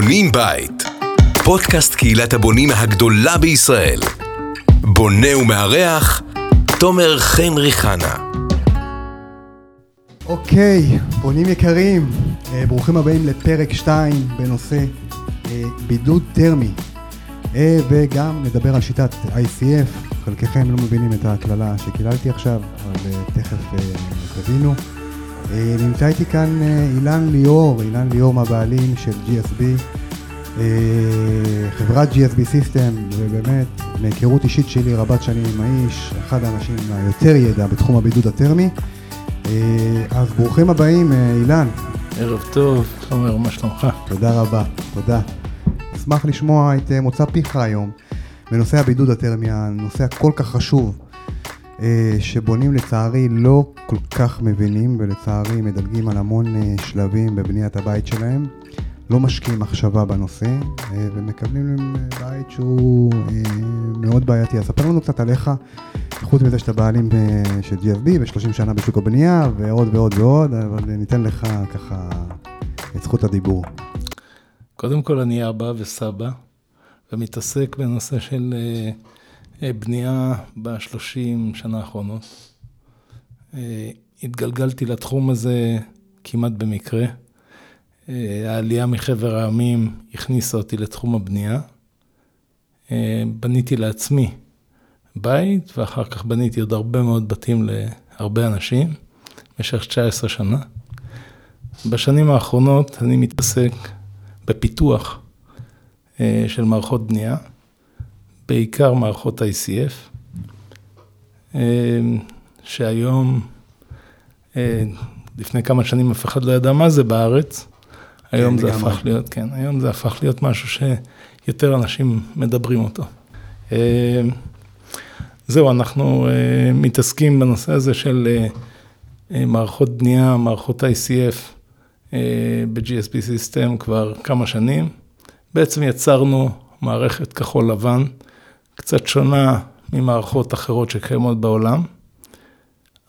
בונים בית. פודקאסט קהילת הבונים הגדולה בישראל. בונה ומארח, תומר חן ריחנה. אוקיי, בונים יקרים, אה, ברוכים הבאים לפרק 2 בנושא אה, בידוד טרמי. אה, וגם נדבר על שיטת ICF, חלקכם לא מבינים את הקללה שקיללתי עכשיו, אבל תכף תבינו. נמצא איתי כאן אילן ליאור, אילן ליאור מהבעלים של GSB, חברת GSB System, ובאמת, מהיכרות אישית שלי רבת שנים עם האיש, אחד האנשים היותר ידע בתחום הבידוד הטרמי. אז ברוכים הבאים, אילן. ערב טוב, תומר, מה שלומך? תודה רבה, תודה. אשמח לשמוע את אה, מוצא פיך היום בנושא הבידוד הטרמי, הנושא הכל כך חשוב, אה, שבונים לצערי לא כל כך מבינים, ולצערי מדלגים על המון אה, שלבים בבניית הבית שלהם, לא משקיעים מחשבה בנושא, ומקבלים בית שהוא מאוד בעייתי. אז ספר לנו קצת עליך, חוץ מזה שאתה בעלים של GFB ו-30 שנה בשוק הבנייה, ועוד ועוד ועוד, אבל ניתן לך ככה את זכות הדיבור. קודם כל אני אבא וסבא, ומתעסק בנושא של אה, אה, בנייה בשלושים שנה האחרונות. אה, התגלגלתי לתחום הזה כמעט במקרה. העלייה מחבר העמים הכניסה אותי לתחום הבנייה. בניתי לעצמי בית, ואחר כך בניתי עוד הרבה מאוד בתים להרבה אנשים, במשך 19 שנה. בשנים האחרונות אני מתעסק בפיתוח אה, של מערכות בנייה, בעיקר מערכות ICF, אה, שהיום, אה, לפני כמה שנים אף אחד לא ידע מה זה בארץ, היום כן, זה הפך להיות, כן, היום זה הפך להיות משהו שיותר אנשים מדברים אותו. זהו, אנחנו מתעסקים בנושא הזה של מערכות בנייה, מערכות ICF, אה, ב-GSP System כבר כמה שנים. בעצם יצרנו מערכת כחול לבן, קצת שונה ממערכות אחרות שקיימות בעולם,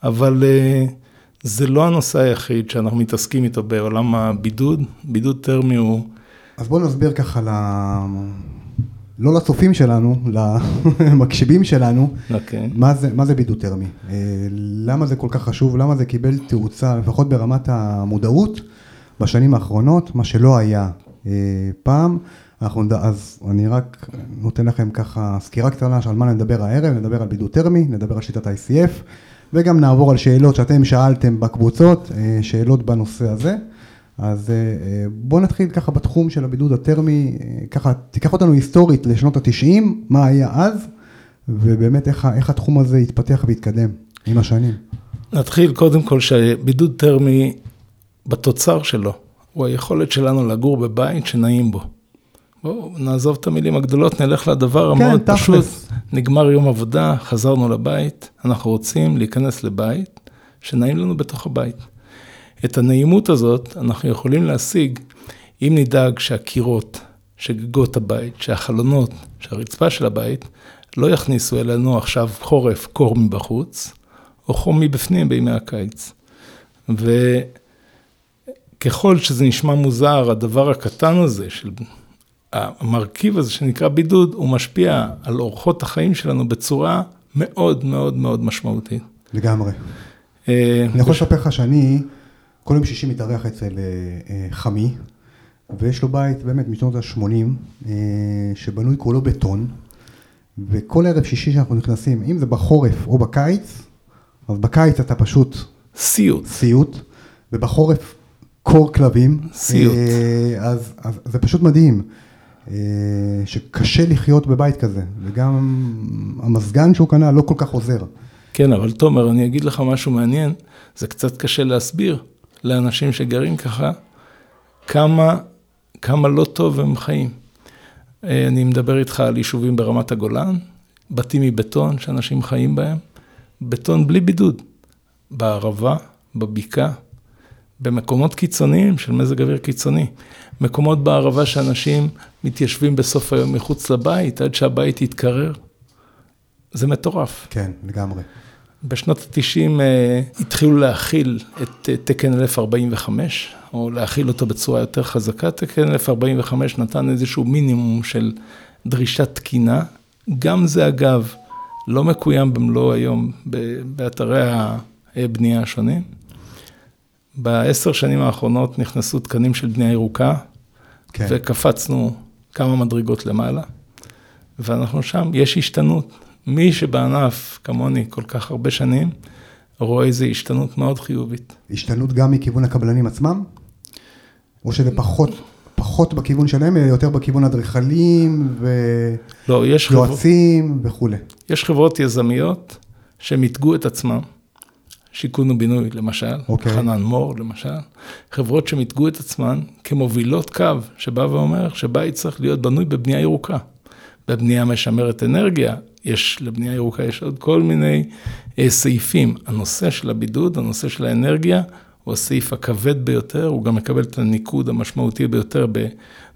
אבל אה, זה לא הנושא היחיד שאנחנו מתעסקים איתו בעולם הבידוד, בידוד טרמי הוא... אז בואו נסביר ככה ל... לא לצופים שלנו, למקשיבים שלנו, okay. אוקיי. מה, זה, מה זה בידוד טרמי, אה, למה זה כל כך חשוב, למה זה קיבל תאוצה, לפחות ברמת המודעות, בשנים האחרונות, מה שלא היה אה, פעם. אנחנו, אז אני רק נותן לכם ככה סקירה קטנה על מה נדבר הערב, נדבר על בידוד טרמי, נדבר על שיטת ICF, וגם נעבור על שאלות שאתם שאלתם בקבוצות, אה, שאלות בנושא הזה. אז אה, אה בואו נתחיל ככה בתחום של הבידוד הטרמי, ככה תיקח אותנו היסטורית לשנות התשעים, מה היה אז, ובאמת איך, איך התחום הזה התפתח והתקדם עם השנים. נתחיל קודם כל שבידוד טרמי בתוצר שלו, הוא היכולת שלנו לגור בבית שנעים בו. בואו נעזוב את המילים הגדולות, נלך לדבר כן, המאוד תכלס. פשוט. נגמר יום עבודה, חזרנו לבית, אנחנו רוצים להיכנס לבית שנעים לנו בתוך הבית. את הנעימות הזאת אנחנו יכולים להשיג אם נדאג שהקירות, שגגות הבית, שהחלונות, שהרצפה של הבית, לא יכניסו אלינו עכשיו חורף קור מבחוץ, או חום מבפנים בימי הקיץ. ו... ככל שזה נשמע מוזר, הדבר הקטן הזה של המרכיב הזה שנקרא בידוד, הוא משפיע על אורחות החיים שלנו בצורה מאוד מאוד מאוד משמעותית. לגמרי. אה, אני יכול לספר לך שאני כל יום שישי מתארח אצל אה, אה, חמי, ויש לו בית באמת משנות ה-80, שבנוי כולו בטון, וכל ערב שישי שאנחנו נכנסים, אם זה בחורף או בקיץ, אז בקיץ אתה פשוט... סיוט. סיוט, ובחורף קור כלבים. סיוט. אז, אז זה פשוט מדהים, שקשה לחיות בבית כזה, וגם המזגן שהוא קנה לא כל כך עוזר. כן, אבל תומר, אני אגיד לך משהו מעניין, זה קצת קשה להסביר לאנשים שגרים ככה, כמה, כמה לא טוב הם חיים. אה, אני מדבר איתך על יישובים ברמת הגולן, בתים מבטון שאנשים חיים בהם, בטון בלי בידוד, בערבה, בבקעה. במקומות קיצוניים של מזג אוויר קיצוני. מקומות בערבה שאנשים מתיישבים בסוף היום מחוץ לבית עד שהבית יתקרר. זה מטורף. כן, לגמרי. בשנות ה-90 אה, התחילו להכיל את אה, תקן 1045, או להכיל אותו בצורה יותר חזקה. תקן 1045 נתן איזשהו מינימום של דרישת תקינה. גם זה אגב לא מקוים במלואו היום באתרי הבנייה השונים. בעשר שנים האחרונות נכנסו תקנים של בנייה ירוקה, כן. וקפצנו כמה מדרגות למעלה, ואנחנו שם, יש השתנות. מי שבענף, כמוני, כל כך הרבה שנים, רואה איזו השתנות מאוד חיובית. השתנות גם מכיוון הקבלנים עצמם? או שזה פחות, פחות בכיוון שלהם, אלא יותר בכיוון אדריכלים ויועצים לא, וכולי? יש חברות יזמיות שמיתגו את עצמם. שיכון ובינוי למשל, okay. אוקיי. חנן מור למשל, חברות שמיתגו את עצמן כמובילות קו, שבא ואומר שבית צריך להיות בנוי בבנייה ירוקה. בבנייה משמרת אנרגיה, יש, לבנייה ירוקה יש עוד כל מיני אה, סעיפים. הנושא של הבידוד, הנושא של האנרגיה, הוא הסעיף הכבד ביותר, הוא גם מקבל את הניקוד המשמעותי ביותר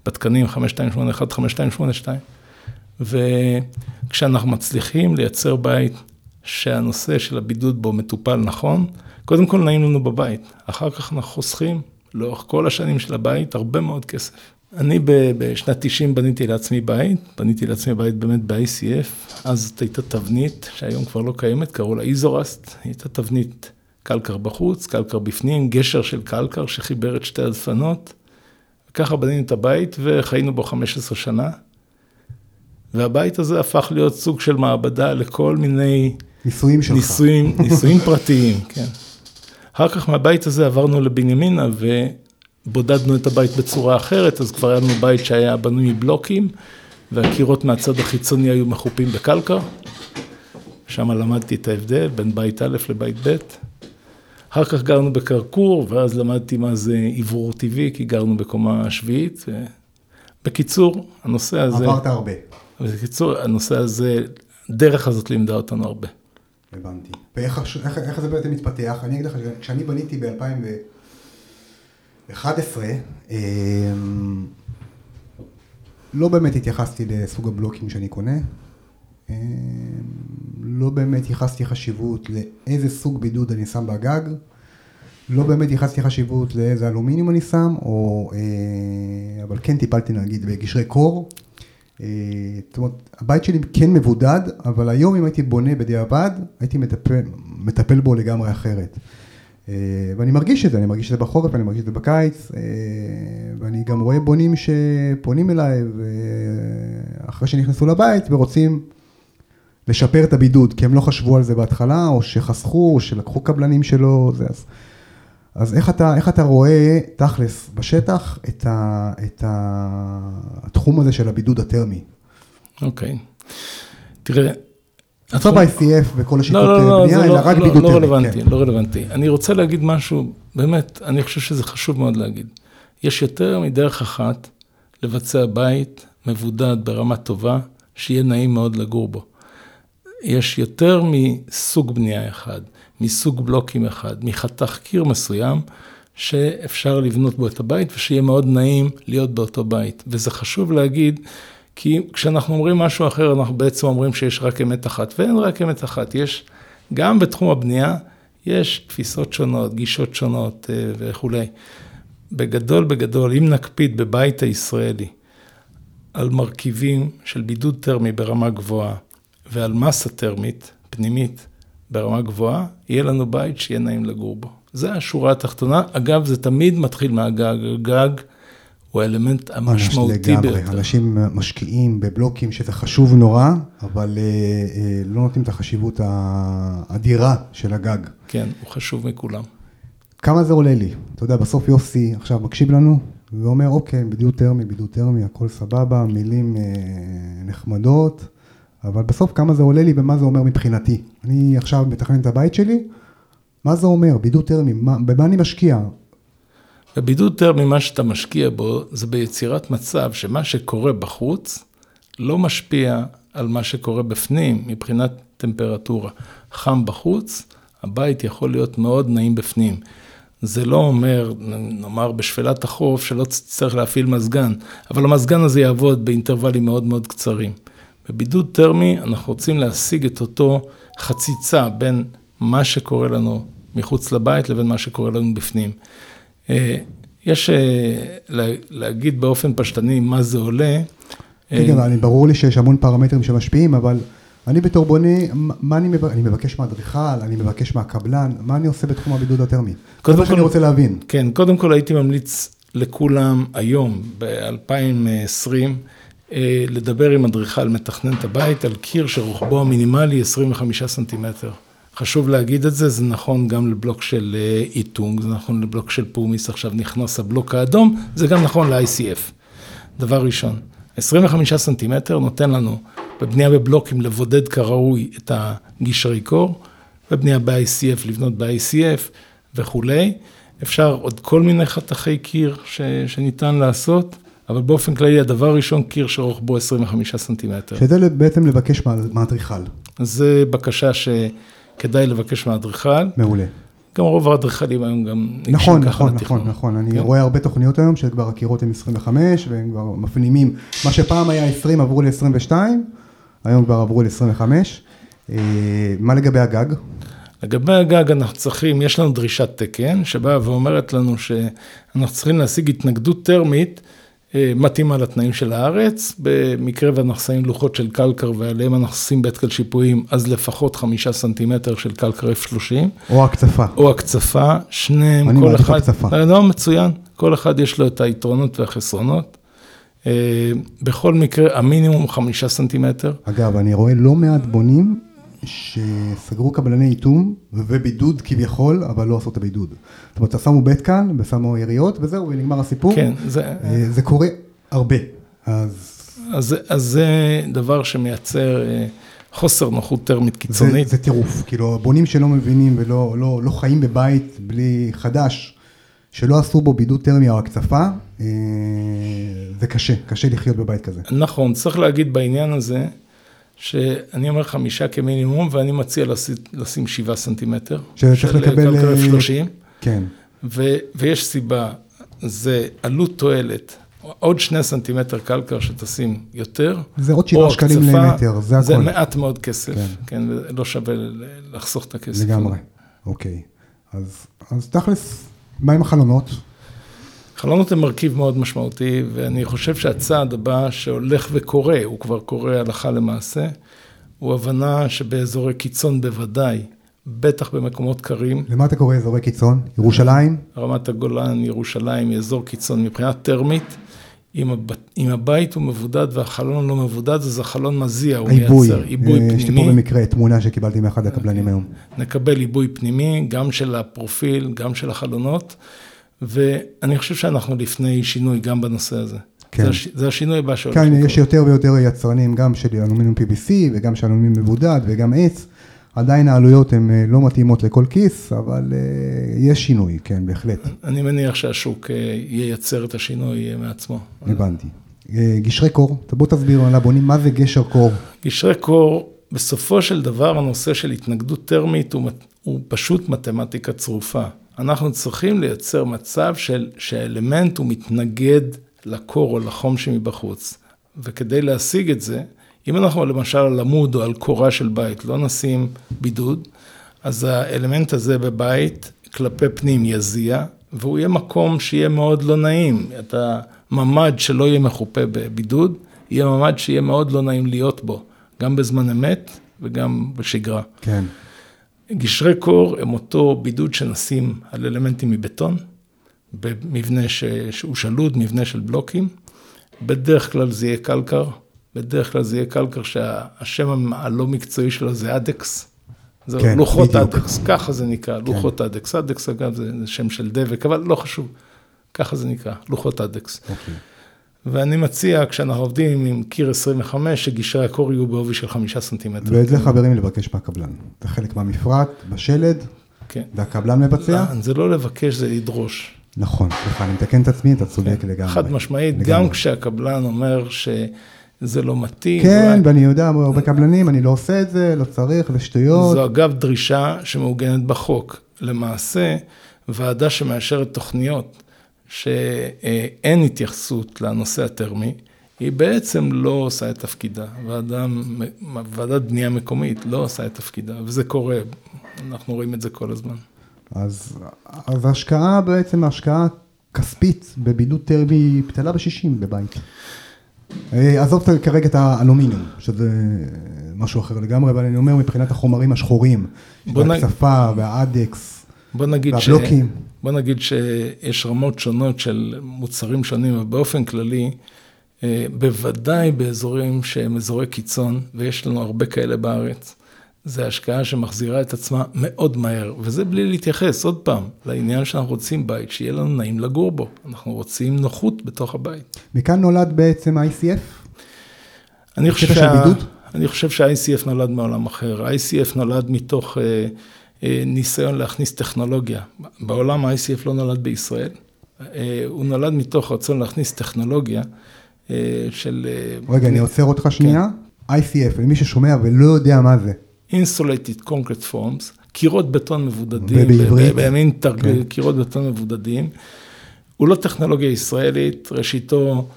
בתקנים 5281, 5282. וכשאנחנו מצליחים לייצר בית שהנושא של הבידוד בו מטופל נכון, קודם כל נעים לנו בבית, אחר כך אנחנו חוסכים לאורך כל השנים של הבית הרבה מאוד כסף. אני בשנת 90 בניתי לעצמי בית, בניתי לעצמי בית באמת ב-ICF, אז זאת הייתה תבנית שהיום כבר לא קיימת, קראו לה איזורסט, הייתה תבנית קלקר בחוץ, קלקר בפנים, גשר של קלקר שחיבר את שתי הדפנות, וככה בנינו את הבית וחיינו בו 15 שנה. והבית הזה הפך להיות סוג של מעבדה לכל מיני... ניסויים שלך. ניסויים, ניסויים פרטיים, כן. אחר כך מהבית הזה עברנו לבנימינה ובודדנו את הבית בצורה אחרת, אז כבר היה לנו בית שהיה בנוי מבלוקים, והקירות מהצד החיצוני היו מחופים בקלקר. שם למדתי את ההבדל בין בית א' לבית ב'. אחר כך גרנו בקרקור, ואז למדתי מה זה עברור טבעי, כי גרנו בקומה שביעית. בקיצור, הנושא הזה... עברת הרבה. בקיצור, הנושא הזה, דרך הזאת לימדה אותנו הרבה. הבנתי. ואיך איך, איך זה בעצם מתפתח? אני אגיד לך, כשאני בניתי ב-2011, אמ, לא באמת התייחסתי לסוג הבלוקים שאני קונה. אמ, לא באמת ייחסתי חשיבות לאיזה סוג בידוד אני שם בגג. לא באמת ייחסתי חשיבות לאיזה אלומיניום אני שם, או, אה, אבל כן טיפלתי נגיד בגשרי קור. אה, זאת אומרת, הבית שלי כן מבודד, אבל היום אם הייתי בונה בדיעבד, הייתי מטפל, מטפל בו לגמרי אחרת. אה, ואני מרגיש את זה, אני מרגיש את זה בחורף, אני מרגיש את זה בקיץ, אה, ואני גם רואה בונים שפונים אליי, אחרי שנכנסו לבית ורוצים לשפר את הבידוד, כי הם לא חשבו על זה בהתחלה, או שחסכו, או שלקחו קבלנים שלו, זה אז. אז איך אתה, איך אתה רואה, תכלס, בשטח, את, ה, את התחום הזה של הבידוד הטרמי? אוקיי. Okay. תראה... לא ב-ICF וכל השיטות לא, לא, לא, בנייה, אלא לא, רק לא, בידוד לא טרמי. לא רלוונטי, כן. לא רלוונטי. אני רוצה להגיד משהו, באמת, אני חושב שזה חשוב מאוד להגיד. יש יותר מדרך אחת לבצע בית מבודד ברמה טובה, שיהיה נעים מאוד לגור בו. יש יותר מסוג בנייה אחד. מסוג בלוקים אחד, מחתך קיר מסוים, שאפשר לבנות בו את הבית ושיהיה מאוד נעים להיות באותו בית. וזה חשוב להגיד, כי כשאנחנו אומרים משהו אחר, אנחנו בעצם אומרים שיש רק אמת אחת, ואין רק אמת אחת, יש, גם בתחום הבנייה, יש תפיסות שונות, גישות שונות אה, וכולי. בגדול, בגדול, אם נקפיד בבית הישראלי על מרכיבים של בידוד טרמי ברמה גבוהה ועל מסה טרמית פנימית, ברמה גבוהה, יהיה לנו בית שיהיה נעים לגור בו. זה השורה התחתונה. אגב, זה תמיד מתחיל מהגג. הגג הוא האלמנט המשמעותי לגמרי. ביותר. אנשים משקיעים בבלוקים שזה חשוב נורא, אבל אה, אה, לא נותנים את החשיבות האדירה של הגג. כן, הוא חשוב מכולם. כמה זה עולה לי? אתה יודע, בסוף יוסי עכשיו מקשיב לנו, ואומר, אוקיי, בידוד טרמי, בידוד טרמי, הכל סבבה, מילים אה, נחמדות. אבל בסוף כמה זה עולה לי ומה זה אומר מבחינתי. אני עכשיו מתכנן את הבית שלי, מה זה אומר? בידוד טרמי, במה אני משקיע? בבידוד טרמי, מה שאתה משקיע בו, זה ביצירת מצב שמה שקורה בחוץ לא משפיע על מה שקורה בפנים מבחינת טמפרטורה. חם בחוץ, הבית יכול להיות מאוד נעים בפנים. זה לא אומר, נאמר בשפלת החוף, שלא צריך להפעיל מזגן, אבל המזגן הזה יעבוד באינטרוולים מאוד מאוד קצרים. בבידוד טרמי אנחנו רוצים להשיג את אותו חציצה בין מה שקורה לנו מחוץ לבית לבין מה שקורה לנו בפנים. אה, יש להגיד באופן פשטני מה זה עולה. כן, אני ברור לי שיש המון פרמטרים שמשפיעים, אבל אני בתור בוני, מה אני מבקש, אני מבקש מאדריכל, אני מבקש מהקבלן, מה אני עושה בתחום הבידוד הטרמי? זה מה שאני רוצה להבין. כן, קודם כל הייתי ממליץ לכולם היום, ב-2020, אה, לדבר עם אדריכל מתכנן את הבית על קיר שרוחבו המינימלי 25 סנטימטר. חשוב להגיד את זה, זה נכון גם לבלוק של אה, איטונג, זה נכון לבלוק של פומיס, עכשיו נכנס הבלוק האדום, זה גם נכון ל-ICF. דבר ראשון, 25 סנטימטר נותן לנו בבנייה בבלוקים לבודד כראוי את הגשרי קור, בבנייה ב-ICF לבנות ב-ICF וכולי. אפשר עוד כל מיני חתכי קיר ש, שניתן לעשות, אבל באופן כללי הדבר הראשון, קיר שרוחבו 25 סנטימטר. שזה בעצם לבקש מאדריכל. זה בקשה שכדאי לבקש מאדריכל. מעולה. גם רוב האדריכלים היום גם נכון, נכון. נכון, נכון, אני כן. רואה הרבה תוכניות היום שכבר הקירות הם 25 והם כבר מפנימים, מה שפעם היה 20 עברו ל-22, היום כבר עברו ל-25. אה, מה לגבי הגג? לגבי הגג אנחנו צריכים, יש לנו דרישת תקן שבאה ואומרת לנו שאנחנו צריכים להשיג התנגדות טרמית מתאימה לתנאים של הארץ, במקרה ואנחנו שמים לוחות של קלקר ועליהם אנחנו בית כל שיפועים, אז לפחות חמישה סנטימטר של קלקר F30. או הקצפה. או הקצפה, שניהם, כל אחד. אני מעדיף הקצפה. לא, מצוין, כל אחד יש לו את היתרונות והחסרונות. אה, בכל מקרה, המינימום חמישה סנטימטר. אגב, אני רואה לא מעט בונים שסגרו קבלני איתום ובידוד כביכול, אבל לא עשו את הבידוד. זאת אומרת, שמו בית כאן ושמו יריות וזהו, ונגמר הסיפור. כן, זה... אה, זה קורה הרבה, אז... אז, אז זה דבר שמייצר אה, חוסר נוחות טרמית קיצונית. זה, זה טירוף, כאילו, בונים שלא מבינים ולא לא, לא חיים בבית בלי חדש, שלא עשו בו בידוד טרמי או הקצפה, אה, זה קשה, קשה לחיות בבית כזה. נכון, צריך להגיד בעניין הזה, שאני אומר חמישה כמינימום, ואני מציע לשים, לשים שבעה סנטימטר. שצריך לקבל... של 30. כן. ו, ויש סיבה, זה עלות תועלת. עוד שני סנטימטר קלקר שתשים יותר. זה עוד שבעה שקלים למטר, זה הכול. זה מעט מאוד כסף, כן, כן ולא שווה לחסוך את הכסף. לגמרי, אוקיי. אז, אז תכלס, מה עם החלונות? חלונות הם מרכיב מאוד משמעותי, ואני חושב שהצעד הבא שהולך וקורה, הוא כבר קורה הלכה למעשה, הוא הבנה שבאזורי קיצון בוודאי, בטח במקומות קרים. למה אתה קורא אזורי קיצון? ירושלים? רמת הגולן, ירושלים היא אזור קיצון מבחינה טרמית. אם, הב... אם הבית הוא מבודד והחלון לא מבודד, אז החלון מזיע, הוא מייצר עיבוי פנימי. יש לי פה במקרה תמונה שקיבלתי מאחד הקבלנים היום. נקבל עיבוי פנימי, גם של הפרופיל, גם של החלונות. ואני חושב שאנחנו לפני שינוי גם בנושא הזה. כן. זה, הש, זה השינוי הבא שהולך כן. יש יותר ויותר יצרנים, גם של אלומיניום PVC וגם של אלומיניום מבודד וגם עץ. עדיין העלויות הן אה, לא מתאימות לכל כיס, אבל uh, יש שינוי, כן, בהחלט. אני מניח שהשוק uh, ייצר את השינוי מעצמו. הבנתי. גשרי קור, בוא תסביר לבונים מה זה גשר קור. גשרי קור, בסופו של דבר הנושא של התנגדות טרמית הוא, הוא פשוט מתמטיקה צרופה. אנחנו צריכים לייצר מצב של, שהאלמנט הוא מתנגד לקור או לחום שמבחוץ. וכדי להשיג את זה, אם אנחנו למשל על עמוד או על קורה של בית לא נשים בידוד, אז האלמנט הזה בבית כלפי פנים יזיע, והוא יהיה מקום שיהיה מאוד לא נעים. את הממ"ד שלא יהיה מחופה בבידוד, יהיה ממ"ד שיהיה מאוד לא נעים להיות בו, גם בזמן אמת וגם בשגרה. כן. גשרי קור הם אותו בידוד שנשים על אלמנטים מבטון, במבנה שהוא שלוד, מבנה של בלוקים. בדרך כלל זה יהיה קלקר, בדרך כלל זה יהיה קלקר שהשם הלא מקצועי שלו זה אדקס. זה כן, לוחות בדיוק. אדקס, ככה זה נקרא, כן. לוחות אדקס. אדקס אגב זה שם של דבק, אבל לא חשוב, ככה זה נקרא, לוחות אדקס. אוקיי. ואני מציע, כשאנחנו עובדים עם קיר 25, שגשרי הקור יהיו בעובי של חמישה סנטימטר. ואת זה חברים לבקש מהקבלן. זה חלק מהמפרט, בשלד, כן. והקבלן מבצע? לא, זה לא לבקש, זה לדרוש. נכון, סליחה, אני מתקן את עצמי, אתה צודק כן. לגמרי. חד משמעית, לגמרי. גם כשהקבלן אומר שזה לא מתאים. כן, ואני יודע, הרבה קבלנים, אני לא עושה את זה, לא צריך, זה שטויות. זו אגב דרישה שמעוגנת בחוק. למעשה, ועדה שמאשרת תוכניות, שאין התייחסות לנושא הטרמי, היא בעצם לא עושה את תפקידה. ועדה, ועדת בנייה מקומית לא עושה את תפקידה, וזה קורה אנחנו רואים את זה כל הזמן. אז, אז ההשקעה בעצם, ההשקעה כספית בבידוד טרמי בטלה בשישים בבית. אה, עזוב כרגע את האלומיניום, שזה משהו אחר לגמרי, אבל אני אומר מבחינת החומרים השחורים, והצפה והאדקס, בוא נגיד והבלוקים. ש... בוא נגיד שיש רמות שונות של מוצרים שונים, אבל באופן כללי, אה, בוודאי באזורים שהם אזורי קיצון, ויש לנו הרבה כאלה בארץ, זה השקעה שמחזירה את עצמה מאוד מהר, וזה בלי להתייחס, עוד פעם, לעניין שאנחנו רוצים בית, שיהיה לנו נעים לגור בו. אנחנו רוצים נוחות בתוך הבית. מכאן נולד בעצם ה-ICF? אני חושב, שה... אני חושב שה-ICF נולד מעולם אחר. ה-ICF נולד מתוך אה, ניסיון להכניס טכנולוגיה. בעולם ה-ICF לא נולד בישראל, אה, הוא נולד מתוך רצון להכניס טכנולוגיה אה, של... אה, רגע, אני עוצר אותך שנייה. כן. ICF, למי ששומע ולא יודע מה זה. Insulated Concrete Forms, קירות בטון מבודדים, ובעברית, בימין תרג... כן. קירות בטון מבודדים. הוא לא טכנולוגיה ישראלית, ראשיתו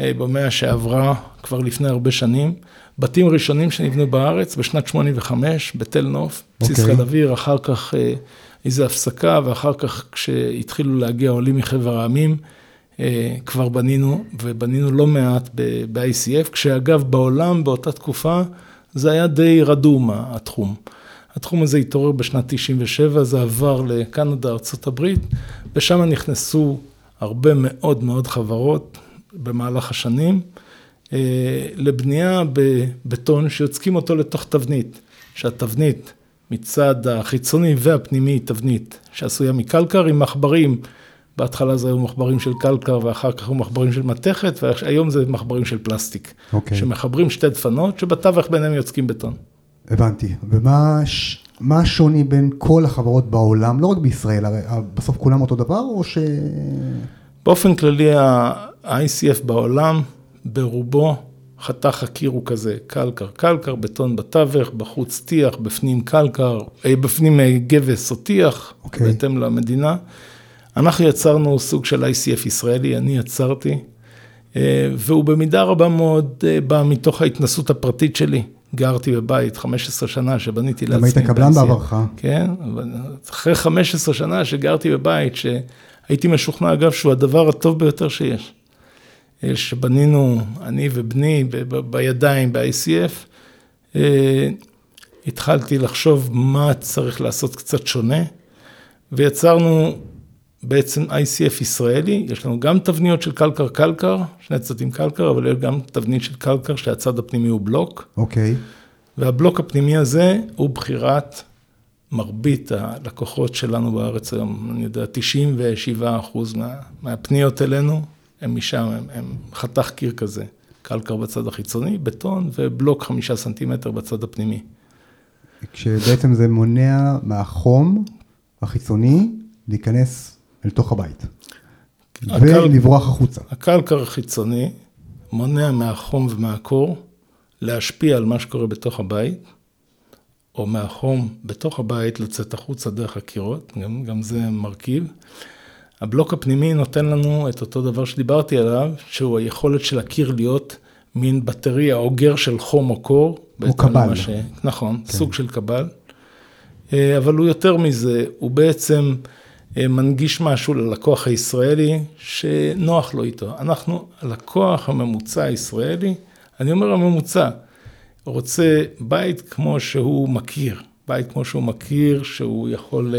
אה, במאה שעברה, כבר לפני הרבה שנים. בתים ראשונים שנבנו בארץ בשנת 85, בתל נוף, בסיס אוקיי. חיל אוויר, אחר כך אה, איזו הפסקה, ואחר כך כשהתחילו להגיע עולים מחבר העמים, אה, כבר בנינו, ובנינו לא מעט ב-ICF, כשאגב בעולם באותה תקופה, זה היה די רדום התחום. התחום הזה התעורר בשנת 97, זה עבר לקנדה, ארה"ב, ושם נכנסו הרבה מאוד מאוד חברות במהלך השנים, לבנייה בבטון שיוצקים אותו לתוך תבנית, שהתבנית מצד החיצוני והפנימי היא תבנית שעשויה מקלקר עם מחברים בהתחלה זה היו מחברים של קלקר ואחר כך היו מחברים של מתכת והיום זה מחברים של פלסטיק. Okay. אוקיי. שמחברים שתי דפנות שבתווך ביניהם יוצקים בטון. הבנתי. ומה מה השוני בין כל החברות בעולם, לא רק בישראל, הרי בסוף כולם אותו דבר או ש... באופן כללי ה-ICF בעולם ברובו חתך הקיר הוא כזה, קלקר, קלקר, בטון בתווך, בחוץ טיח, בפנים קלקר, אה, בפנים אה, גבס או טיח, okay. אוקיי. בהתאם למדינה. אנחנו יצרנו סוג של ICF ישראלי, אני יצרתי, אה, והוא במידה רבה מאוד בא מתוך ההתנסות הפרטית שלי. גרתי בבית 15 שנה שבניתי לעצמי. גם היית קבלן בעברך. כן, אבל אחרי 15 שנה שגרתי בבית, שהייתי משוכנע אגב שהוא הדבר הטוב ביותר שיש. אה, שבנינו, אני ובני, ב- בידיים, ב-ICF, התחלתי לחשוב מה צריך לעשות קצת שונה, ויצרנו בעצם ICF ישראלי, יש לנו גם תבניות של קלקר-קלקר, שני צדדים קלקר, אבל יש גם תבנית של קלקר שהצד הפנימי הוא בלוק. אוקיי. Okay. והבלוק הפנימי הזה הוא בחירת מרבית הלקוחות שלנו בארץ היום, אני יודע, 97 אחוז מה, מהפניות אלינו, הם משם, הם, הם חתך קיר כזה, קלקר בצד החיצוני, בטון ובלוק חמישה סנטימטר בצד הפנימי. כשבעצם זה מונע מהחום החיצוני להיכנס אל תוך הבית. הקל... ולברוח החוצה. הקלקר החיצוני מונע מהחום ומהקור להשפיע על מה שקורה בתוך הבית, או מהחום בתוך הבית לצאת החוצה דרך הקירות, גם, גם זה מרכיב. הבלוק הפנימי נותן לנו את אותו דבר שדיברתי עליו, שהוא היכולת של הקיר להיות מין בטריה אוגר של חום או קור. או קבל. ש... נכון, כן. סוג של קבל. אה, אבל הוא יותר מזה, הוא בעצם אה, מנגיש משהו ללקוח הישראלי שנוח לו איתו. אנחנו, הלקוח הממוצע הישראלי, אני אומר הממוצע, רוצה בית כמו שהוא מכיר, בית כמו שהוא מכיר, שהוא יכול...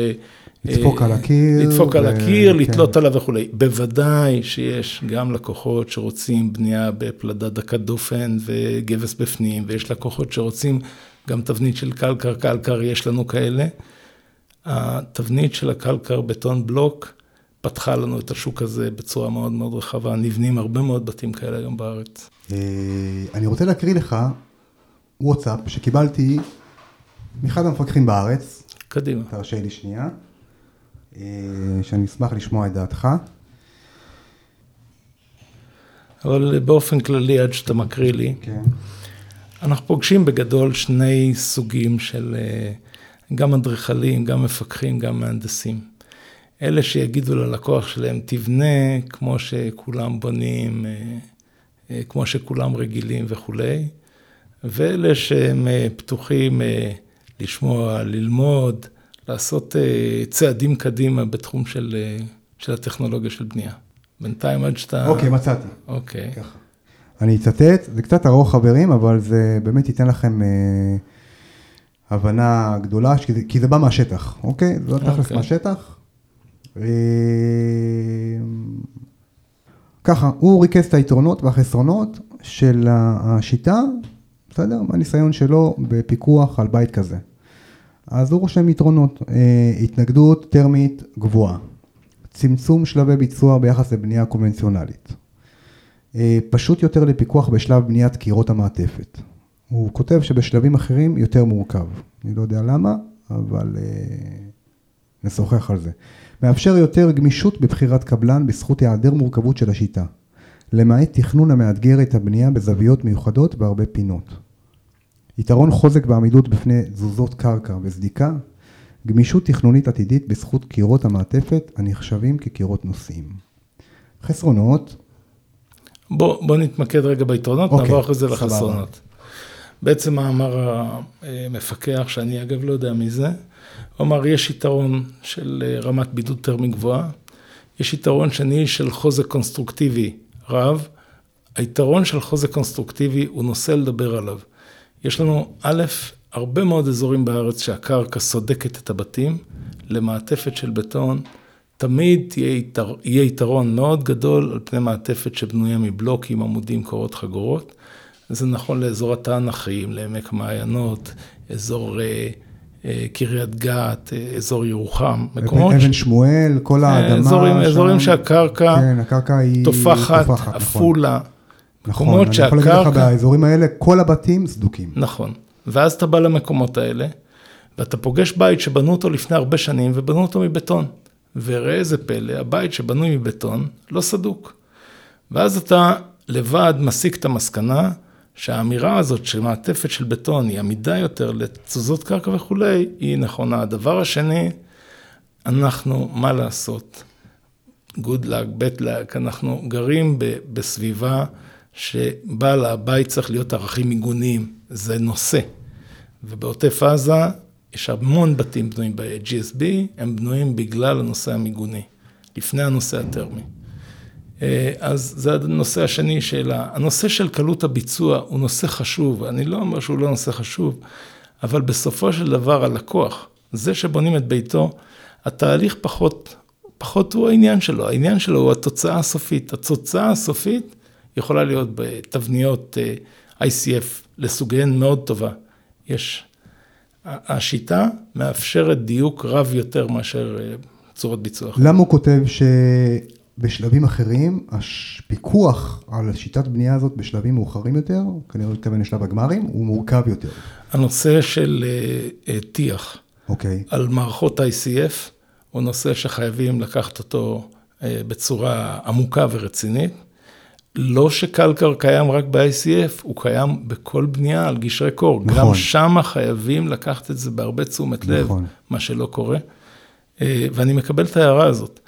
אה, לדפוק על הקיר. לדפוק על הקיר, כן. לתלות עליו וכולי. בוודאי שיש גם לקוחות שרוצים בנייה בפלדה דקת דופן וגבס בפנים, ויש לקוחות שרוצים גם תבנית של קלקר, קלקר, יש לנו כאלה. התבנית של הקלקר בטון בלוק פתחה לנו את השוק הזה בצורה מאוד מאוד רחבה, נבנים הרבה מאוד בתים כאלה היום בארץ. אה, אני רוצה להקריא לך וואטסאפ שקיבלתי מאחד המפקחים בארץ. קדימה. תרשה לי שנייה, אה, שאני אשמח לשמוע את דעתך. אבל באופן כללי, עד שאתה מקריא לי, כן. אנחנו פוגשים בגדול שני סוגים של... Uh, גם אדריכלים, גם מפקחים, גם מהנדסים. אלה שיגידו ללקוח שלהם, תבנה כמו שכולם בונים, אה, אה, כמו שכולם רגילים וכולי, ואלה שהם אה, פתוחים לשמוע, ללמוד, לעשות צעדים קדימה בתחום של, של הטכנולוגיה של בנייה. בינתיים עד שאתה... אוקיי, מצאתי. אוקיי. ככה. אני אצטט, זה קצת ארוך חברים, אבל זה באמת ייתן לכם אה, הבנה גדולה, כי זה, כי זה בא מהשטח, אוקיי? זה לא תכלס אוקיי. מהשטח. אה, ככה, הוא ריכז את היתרונות והחסרונות של השיטה, בסדר? מהניסיון שלו בפיקוח על בית כזה. אז הוא רושם יתרונות, אה, התנגדות טרמית גבוהה, צמצום שלבי ביצוע ביחס לבנייה קונבנציונלית, אה, פשוט יותר לפיקוח בשלב בניית קירות המעטפת. הוא כותב שבשלבים אחרים יותר מורכב. אני לא יודע למה, אבל אה, נשוחח על זה. מאפשר יותר גמישות בבחירת קבלן בזכות היעדר מורכבות של השיטה. למעט תכנון המאתגר את הבנייה בזוויות מיוחדות בהרבה פינות. יתרון חוזק בעמידות בפני תזוזות קרקע וסדיקה, גמישות תכנונית עתידית בזכות קירות המעטפת הנחשבים כקירות נושאים. חסרונות בוא, בוא נתמקד רגע ביתרונות, אוקיי, נעבור אחרי זה לחסרונות. בעצם מה אמר המפקח, שאני אגב לא יודע מי זה, הוא אמר, יש יתרון של אה, רמת בידוד טרמי גבוהה, יש יתרון שני של חוזק קונסטרוקטיבי רב, היתרון של חוזק קונסטרוקטיבי הוא נושא לדבר עליו. יש לנו, א', הרבה מאוד אזורים בארץ שהקרקע סודקת את הבתים למעטפת של בטון, תמיד תהיה יתר, יהיה יתרון מאוד גדול על פני מעטפת שבנויה מבלוקים, עמודים, קורות חגורות. זה נכון לאזור התענכים, לעמק מעיינות, אזור אה, אה, קריית גת, אה, אזור ירוחם, מקומות... אבן ש... שמואל, כל כן, האדמה אזורים, שם. אזורים שהקרקע כן, הקרקע היא תופחת, תופחת עפולה. נכון, נכון אני שהקרקע... יכול להגיד לך, באזורים האלה כל הבתים סדוקים. נכון, ואז אתה בא למקומות האלה, ואתה פוגש בית שבנו אותו לפני הרבה שנים, ובנו אותו מבטון. וראה איזה פלא, הבית שבנוי מבטון לא סדוק. ואז אתה לבד מסיק את המסקנה שהאמירה הזאת שמעטפת של בטון היא עמידה יותר לתזוזות קרקע וכולי, היא נכונה. הדבר השני, אנחנו, מה לעשות? good luck, bad luck, אנחנו גרים בסביבה שבעל הבית צריך להיות ערכים מיגוניים, זה נושא. ובעוטף עזה יש המון בתים בנויים ב-GSB, הם בנויים בגלל הנושא המיגוני, לפני הנושא הטרמי. אה, אז זה הנושא השני של הנושא של קלות הביצוע הוא נושא חשוב, אני לא אומר שהוא לא נושא חשוב, אבל בסופו של דבר הלקוח, זה שבונים את ביתו, התהליך פחות, פחות הוא העניין שלו, העניין שלו הוא התוצאה הסופית. התוצאה הסופית יכולה להיות בתבניות אה, ICF לסוגיהן מאוד טובה. יש השיטה מאפשרת דיוק רב יותר מאשר אה, צורות ביצוע. למה הוא כותב שבשלבים אחרים, הפיקוח על שיטת בנייה הזאת בשלבים מאוחרים יותר, כנראה הוא מתכוון לשלב הגמרים, הוא מורכב יותר. הנושא של אה, טיח, אוקיי. על מערכות ICF, הוא נושא שחייבים לקחת אותו בצורה עמוקה ורצינית. לא שקלקר קיים רק ב-ICF, הוא קיים בכל בנייה על גשרי קור. נכון. גם שם חייבים לקחת את זה בהרבה תשומת לב, נכון. מה שלא קורה. אה, ואני מקבל את ההערה הזאת.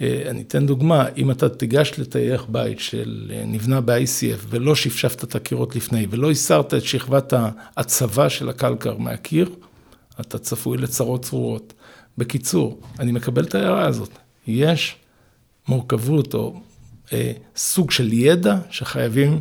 אה, אני אתן דוגמה, אם אתה תיגש לטייח בית של אה, נבנה ב-ICF ולא שפשפת את הקירות לפני ולא הסרת את שכבת ההצבה של הקלקר מהקיר, אתה צפוי לצרות צרורות. בקיצור, אני מקבל את ההערה הזאת. יש מורכבות או סוג של ידע שחייבים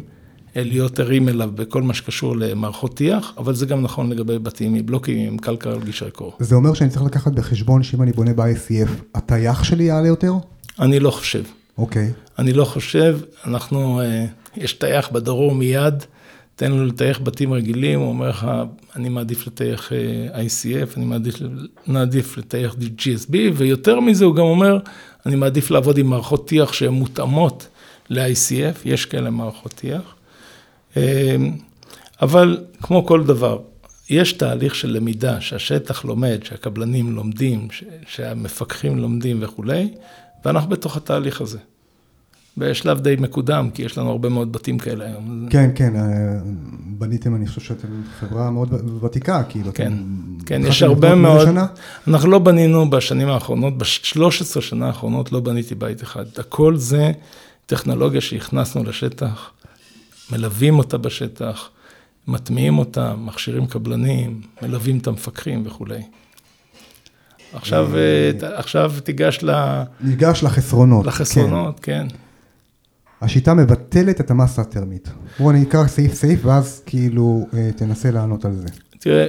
אה, להיות ערים אליו בכל מה שקשור למערכות טיח, אבל זה גם נכון לגבי בתים מבלוקים עם קלקר על גשרי קור. זה אומר שאני צריך לקחת בחשבון שאם אני בונה ב-ICF, הטייח שלי יעלה יותר? אני לא חושב. אוקיי. אני לא חושב, אנחנו, אה, יש טייח בדרום מיד, תן לו לטייח בתים רגילים, הוא אומר לך, אני מעדיף לטייח ICF, אני מעדיף, מעדיף לטייח GSB, ויותר מזה הוא גם אומר, אני מעדיף לעבוד עם מערכות טיח שהן מותאמות ל-ICF, יש כאלה מערכות טיח. אמ, אבל כמו כל דבר, יש תהליך של למידה, שהשטח לומד, שהקבלנים לומדים, שהמפקחים לומדים וכולי, ואנחנו בתוך התהליך הזה. בשלב די מקודם, כי יש לנו הרבה מאוד בתים כאלה היום. כן, כן, אה, בניתם, אני חושב שאתם חברה מאוד ותיקה, כאילו. כן, כן, יש הרבה מאוד. שנה? אנחנו לא בנינו בשנים האחרונות, ב-13 שנה האחרונות לא בניתי בית אחד. הכל זה טכנולוגיה שהכנסנו לשטח, מלווים אותה בשטח, מטמיעים אותה, מכשירים קבלנים, מלווים את המפקחים וכולי. עכשיו, אה, עכשיו תיגש ל... ניגש לחסרונות. לחסרונות, כן. כן. השיטה מבטלת את המסה הטרמית. בואו אני אקרא סעיף סעיף ואז כאילו אה, תנסה לענות על זה. תראה,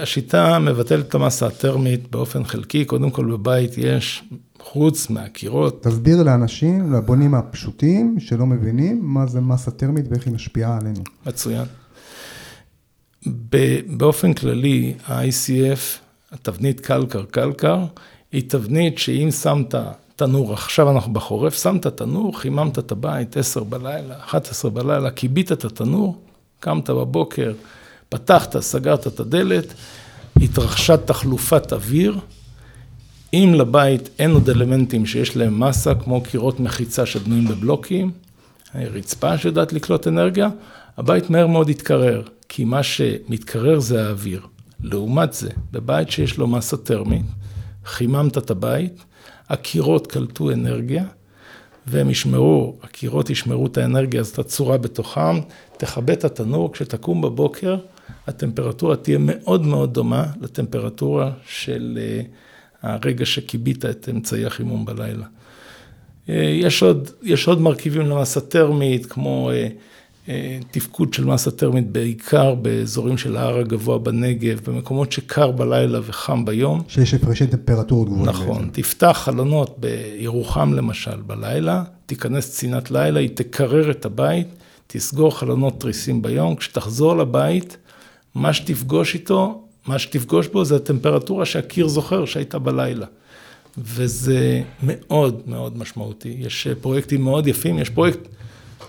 השיטה מבטלת את המסה הטרמית באופן חלקי, קודם כל בבית יש, חוץ מהקירות. תסביר לאנשים, לבונים הפשוטים שלא מבינים מה זה מסה טרמית ואיך היא משפיעה עלינו. מצוין. באופן כללי, ה-ICF, התבנית קלקר-קלקר, היא תבנית שאם שמת תנור, עכשיו אנחנו בחורף, שמת תנור, חיממת את הבית 10 בלילה, 11 בלילה, כיבית את התנור, קמת בבוקר, פתחת, סגרת את הדלת, התרחשה תחלופת אוויר, אם לבית אין עוד אלמנטים שיש להם מסה, כמו קירות מחיצה שבנויים בבלוקים, רצפה שיודעת לקלוט אנרגיה, הבית מהר מאוד יתקרר. כי מה שמתקרר זה האוויר. לעומת זה, בבית שיש לו מסה טרמית, חיממת את הבית, הקירות קלטו אנרגיה, והם ישמרו, הקירות ישמרו את האנרגיה, אז את הצורה בתוכם, תכבה את התנור, כשתקום בבוקר, הטמפרטורה תהיה מאוד מאוד דומה לטמפרטורה של אה, הרגע שכיבית את אמצעי החימום בלילה. אה, יש עוד, יש עוד מרכיבים למסה טרמית, כמו אה, תפקוד של מסה טרמית בעיקר באזורים של ההר הגבוה בנגב, במקומות שקר בלילה וחם ביום. שיש הפרשי טמפרטורות גבוהים. נכון, בעצם. תפתח חלונות בירוחם למשל בלילה, תיכנס צינת לילה, היא תקרר את הבית, תסגור חלונות תריסים ביום, כשתחזור לבית, מה שתפגוש איתו, מה שתפגוש בו זה הטמפרטורה שהקיר זוכר שהייתה בלילה. וזה מאוד מאוד משמעותי. יש פרויקטים מאוד יפים, יש פרויקט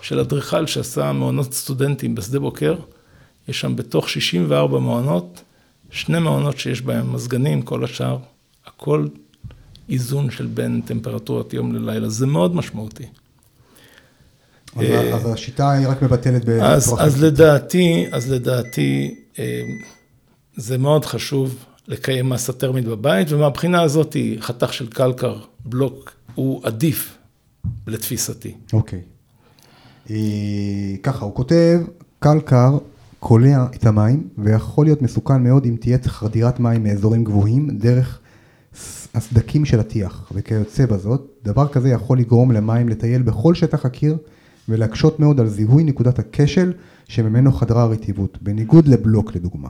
של אדריכל שעשה מעונות סטודנטים בשדה בוקר, יש שם בתוך 64 מעונות, שני מעונות שיש בהם מזגנים, כל השאר, הכל איזון של בין טמפרטורת יום ללילה, זה מאוד משמעותי. אז, אה, אז השיטה היא רק מבטלת אז, אז לדעתי, אז לדעתי, אה, זה מאוד חשוב לקיים מסה טרמית בבית, ומהבחינה הזאת חתך של קלקר, בלוק, הוא עדיף לתפיסתי. אוקיי. Okay. אה, ככה, הוא כותב, קלקר קולע את המים, ויכול להיות מסוכן מאוד אם תהיה חדירת מים מאזורים גבוהים, דרך הסדקים של הטיח, וכיוצא בזאת, דבר כזה יכול לגרום למים לטייל בכל שטח הקיר, ולהקשות מאוד על זיהוי נקודת הכשל שממנו חדרה הרטיבות, בניגוד לבלוק לדוגמה.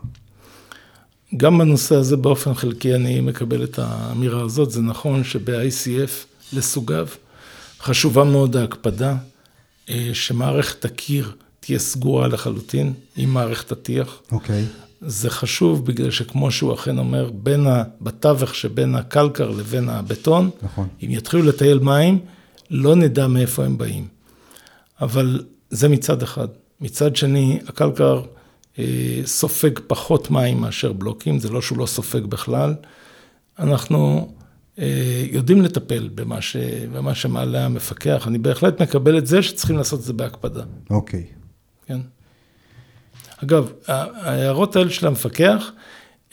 גם בנושא הזה באופן חלקי אני מקבל את האמירה הזאת, זה נכון שב-ICF לסוגיו חשובה מאוד ההקפדה שמערכת הקיר תהיה סגורה לחלוטין עם מערכת הטיח. אוקיי. זה חשוב בגלל שכמו שהוא אכן אומר, בין ה, בתווך שבין הקלקר לבין הבטון, נכון. אם יתחילו לטייל מים, לא נדע מאיפה הם באים. אבל זה מצד אחד. מצד שני, הקלקר אה, סופג פחות מים מאשר בלוקים, זה לא שהוא לא סופג בכלל. אנחנו אה, יודעים לטפל במה, ש, במה שמעלה המפקח. אני בהחלט מקבל את זה שצריכים לעשות את זה בהקפדה. אוקיי. כן. אגב, ההערות האלה של המפקח,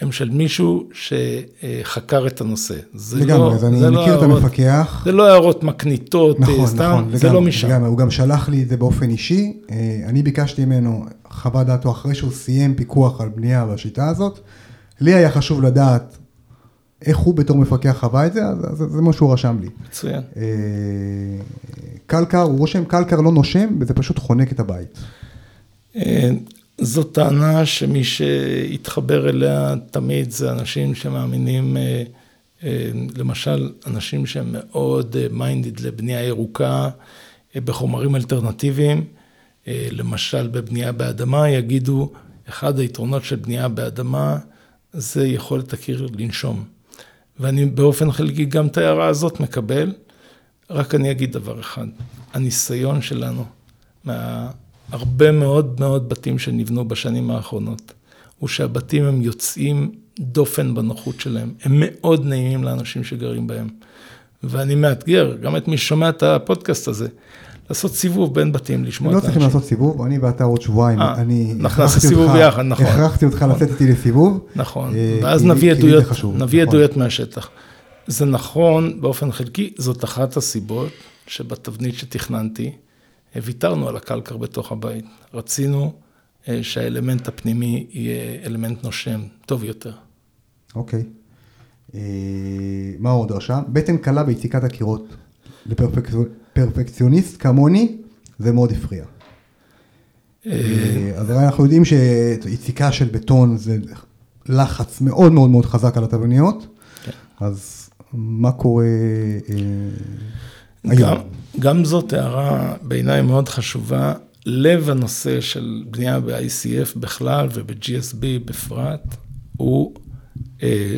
הם של מישהו שחקר את הנושא. לגמרי, לא, אז אני לא מכיר לא את הערות, המפקח. זה לא הערות מקניטות, נכון, סתם, נכון, זה לגמרי, לא משם. לגמרי, הוא גם שלח לי את זה באופן אישי. אה, אני ביקשתי ממנו חוות דעתו אחרי שהוא סיים פיקוח על בנייה בשיטה הזאת. לי היה חשוב לדעת איך הוא בתור מפקח חווה את זה, אז זה, זה מה שהוא רשם לי. מצוין. אה, קלקר, הוא רושם קלקר לא נושם, וזה פשוט חונק את הבית. אה, זו טענה שמי שהתחבר אליה תמיד זה אנשים שמאמינים, אה, למשל, אנשים שהם מאוד מיינדד לבנייה ירוקה בחומרים אלטרנטיביים, למשל בבנייה באדמה, יגידו, אחד היתרונות של בנייה באדמה זה יכולת הקיר לנשום. ואני באופן חלקי גם את ההערה הזאת מקבל, רק אני אגיד דבר אחד, הניסיון שלנו מהרבה מאוד מאוד בתים שנבנו בשנים האחרונות, הוא שהבתים הם יוצאים דופן בנוחות שלהם, הם מאוד נעימים לאנשים שגרים בהם. ואני מאתגר גם את מי ששומע את הפודקאסט הזה, לעשות סיבוב בין בתים, לשמוע את האנשים. לא צריכים לעשות סיבוב, אני ואתה עוד שבועיים, אה, אני אנחנו נעשה סיבוב ביחד, נכון. הכרחתי אותך לצאת איתי לסיבוב. נכון, אה, ואז נביא עדויות, נביא נכון. עדויות מהשטח. זה נכון באופן חלקי, זאת אחת הסיבות שבתבנית שתכננתי, ויתרנו על הקלקר בתוך הבית. רצינו אה, שהאלמנט הפנימי יהיה אלמנט נושם טוב יותר. אוקיי. מה עוד רשם? בטן קלה ביציקת הקירות. לפרפקציוניסט כמוני, זה מאוד הפריע. אז אנחנו יודעים שיציקה של בטון זה לחץ מאוד מאוד מאוד חזק על התבניות, כן. אז מה קורה היום? גם זאת הערה בעיניי מאוד חשובה. לב הנושא של בנייה ב-ICF בכלל וב-GSB בפרט, הוא אה,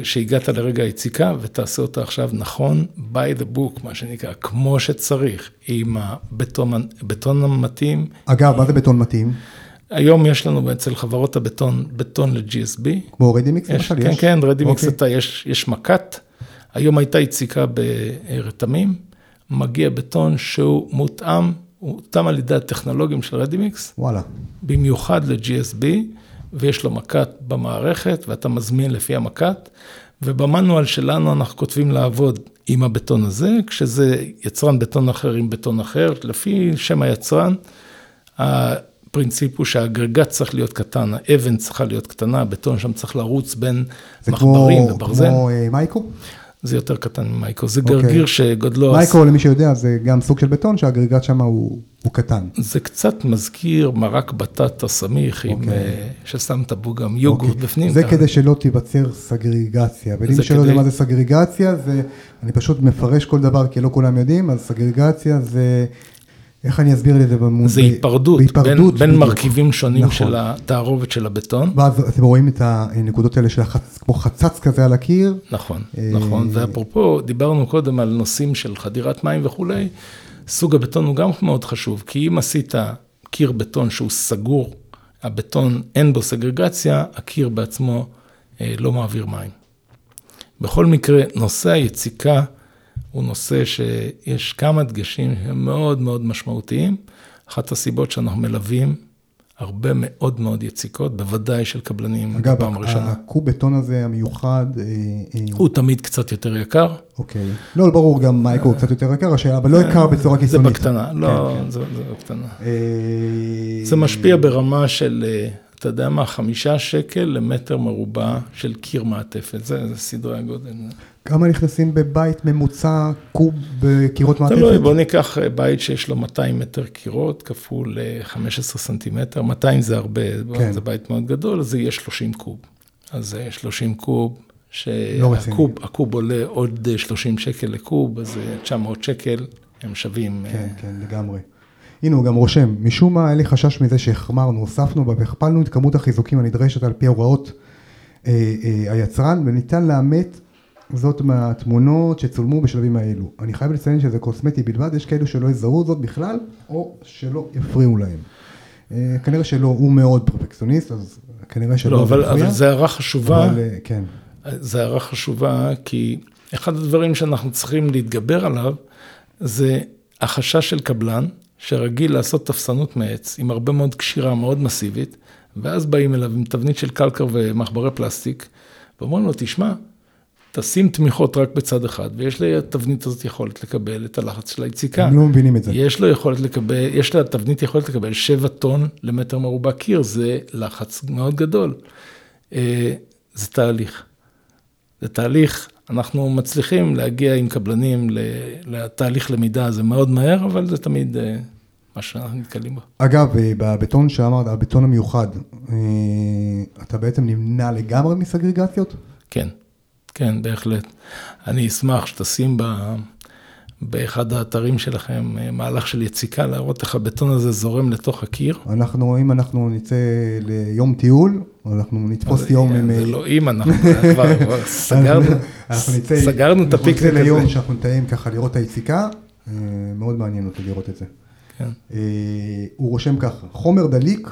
שהגעת לרגע היציקה ותעשה אותה עכשיו נכון, by the book, מה שנקרא, כמו שצריך, עם הבטון המתאים. אגב, מה זה בטון מתאים? היום יש לנו אצל חברות הבטון, בטון ל-GSB. כמו רדימיקס למשל? כן, כן, רדימיקס אוקיי. אתה, יש, יש מכת. היום הייתה יציקה ברתמים, מגיע בטון שהוא מותאם, הוא הותאם על ידי הטכנולוגים של רדימיקס. וואלה. במיוחד ל-GSB. ויש לו מכת במערכת, ואתה מזמין לפי המכת, ובמנואל שלנו אנחנו כותבים לעבוד עם הבטון הזה, כשזה יצרן בטון אחר עם בטון אחר, לפי שם היצרן, הפרינציפ הוא שהאגרגט צריך להיות קטן, האבן צריכה להיות קטנה, הבטון שם צריך לרוץ בין מחברים וברזל. זה כמו uh, מייקו? זה יותר קטן ממייקרו, זה okay. אוקיי. גרגיר שגודלו... מייקרו, למי שיודע, זה גם סוג של בטון שהגרגט שם הוא, הוא קטן. זה קצת מזכיר מרק בטטה סמיך, okay. עם, אוקיי. אה, ששמת בו גם יוגורט okay. אוקיי. בפנים. זה כדי שלא תיווצר סגרגציה, ולמי שלא יודע. מה זה סגרגציה, זה, אני פשוט מפרש כל דבר, כי לא כולם יודעים, אז סגרגציה זה איך אני אסביר את זה במובן? זה היפרדות, בהיפרדות בין, בין מרכיבים שונים נכון. של התערובת של הבטון. ואז אתם רואים את הנקודות האלה של החצ... כמו חצץ כזה על הקיר. נכון, אה... נכון, ואפרופו, דיברנו קודם על נושאים של חדירת מים וכולי, סוג הבטון הוא גם מאוד חשוב, כי אם עשית קיר בטון שהוא סגור, הבטון אין בו סגרגציה, הקיר בעצמו אה, לא מעביר מים. בכל מקרה, נושא היציקה, הוא נושא שיש כמה דגשים שהם מאוד מאוד משמעותיים. אחת הסיבות שאנחנו מלווים הרבה מאוד מאוד יציקות, בוודאי של קבלנים אגב, בפעם הראשונה. אגב, הקוב בטון הזה המיוחד... אה, אה, הוא תמיד קצת יותר יקר. אוקיי. לא, ברור, גם מייקרו קצת יותר יקר, אבל לא יקר בצורה קיצונית. זה בקטנה, לא, כן, כן. זה בקטנה. אה, זה משפיע ברמה של אתה יודע מה, חמישה שקל למטר מרובע של קיר מעטפת, זה, זה סדרי הגודל. כמה נכנסים בבית ממוצע קוב בקירות מעטפת? תלוי, בוא ניקח אה, בית שיש לו 200 מטר קירות, כפול 15 אה, סנטימטר, 200 זה הרבה, כן. זה בית מאוד גדול, אז זה יהיה 30 קוב. אז 30 קוב, שהקוב לא עולה עוד 30 שקל לקוב, אז 900 שקל, הם שווים. כן, כן, לגמרי. הנה הוא גם רושם, משום מה היה לי חשש מזה שהחמרנו, הוספנו והכפלנו את כמות החיזוקים הנדרשת על פי הוראות אה, אה, היצרן, וניתן לאמת זאת מהתמונות שצולמו בשלבים האלו. אני חייב לציין שזה קוסמטי בלבד, יש כאלו שלא יזהו זאת בכלל, או שלא יפריעו להם. אה, כנראה שלא, הוא מאוד פרפקציוניסט, אז כנראה שלא לא, אבל, אבל זה הערה חשובה, אבל, אה, כן. זה הערה חשובה, כי אחד הדברים שאנחנו צריכים להתגבר עליו, זה החשש של קבלן, שרגיל לעשות תפסנות מעץ, עם הרבה מאוד קשירה מאוד מסיבית, ואז באים אליו עם תבנית של קלקר ומחברי פלסטיק, ואומרים לו, תשמע, תשים תמיכות רק בצד אחד, ויש לתבנית הזאת יכולת לקבל את הלחץ של היציקה. הם לא מבינים את זה. יש לו יכולת לקבל, יש לתבנית יכולת לקבל 7 טון למטר מרובע קיר, זה לחץ מאוד גדול. אה, זה תהליך. זה תהליך, אנחנו מצליחים להגיע עם קבלנים לתהליך למידה הזה מאוד מהר, אבל זה תמיד אה, מה שאנחנו נתקלים בו. אגב, אה, בבטון שאמרת, הבטון המיוחד, אתה בעצם נמנע לגמרי מסגרגציות? כן, כן, בהחלט. אני אשמח שתשים ב... באחד האתרים שלכם מהלך של יציקה, להראות איך הבטון הזה זורם לתוך הקיר. אנחנו, אם אנחנו נצא ליום טיול, אנחנו נתפוס יום עם... זה לא אם, אנחנו כבר סגרנו, סגרנו את הפיק הזה. אנחנו נצא ליום שאנחנו נתאם ככה לראות את היציקה, אה, מאוד מעניין אותי לראות את זה. כן. אה, הוא רושם ככה, חומר דליק,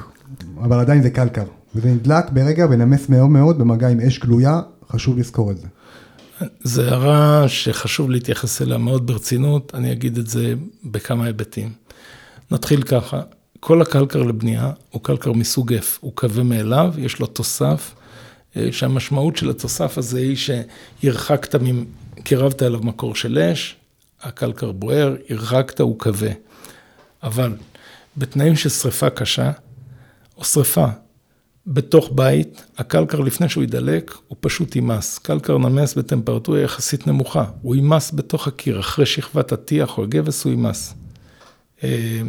אבל עדיין זה קלקר, וזה נדלק ברגע ונמס מאוד מאוד במגע עם אש גלויה, חשוב לזכור את זה. זה הערה שחשוב להתייחס אליה מאוד ברצינות, אני אגיד את זה בכמה היבטים. נתחיל ככה, כל הקלקר לבנייה הוא קלקר מסוג F, הוא קווה מאליו, יש לו תוסף, אה, שהמשמעות של התוסף הזה היא שהרחקת, קירבת אליו מקור של אש, הקלקר בוער, הרחקת, הוא קווה. אבל בתנאים של שריפה קשה, או שריפה בתוך בית, הקלקר לפני שהוא ידלק, הוא פשוט יימס. קלקר נמס בטמפרטורה יחסית נמוכה. הוא יימס בתוך הקיר, אחרי שכבת הטיח או הגבס הוא יימס. אה,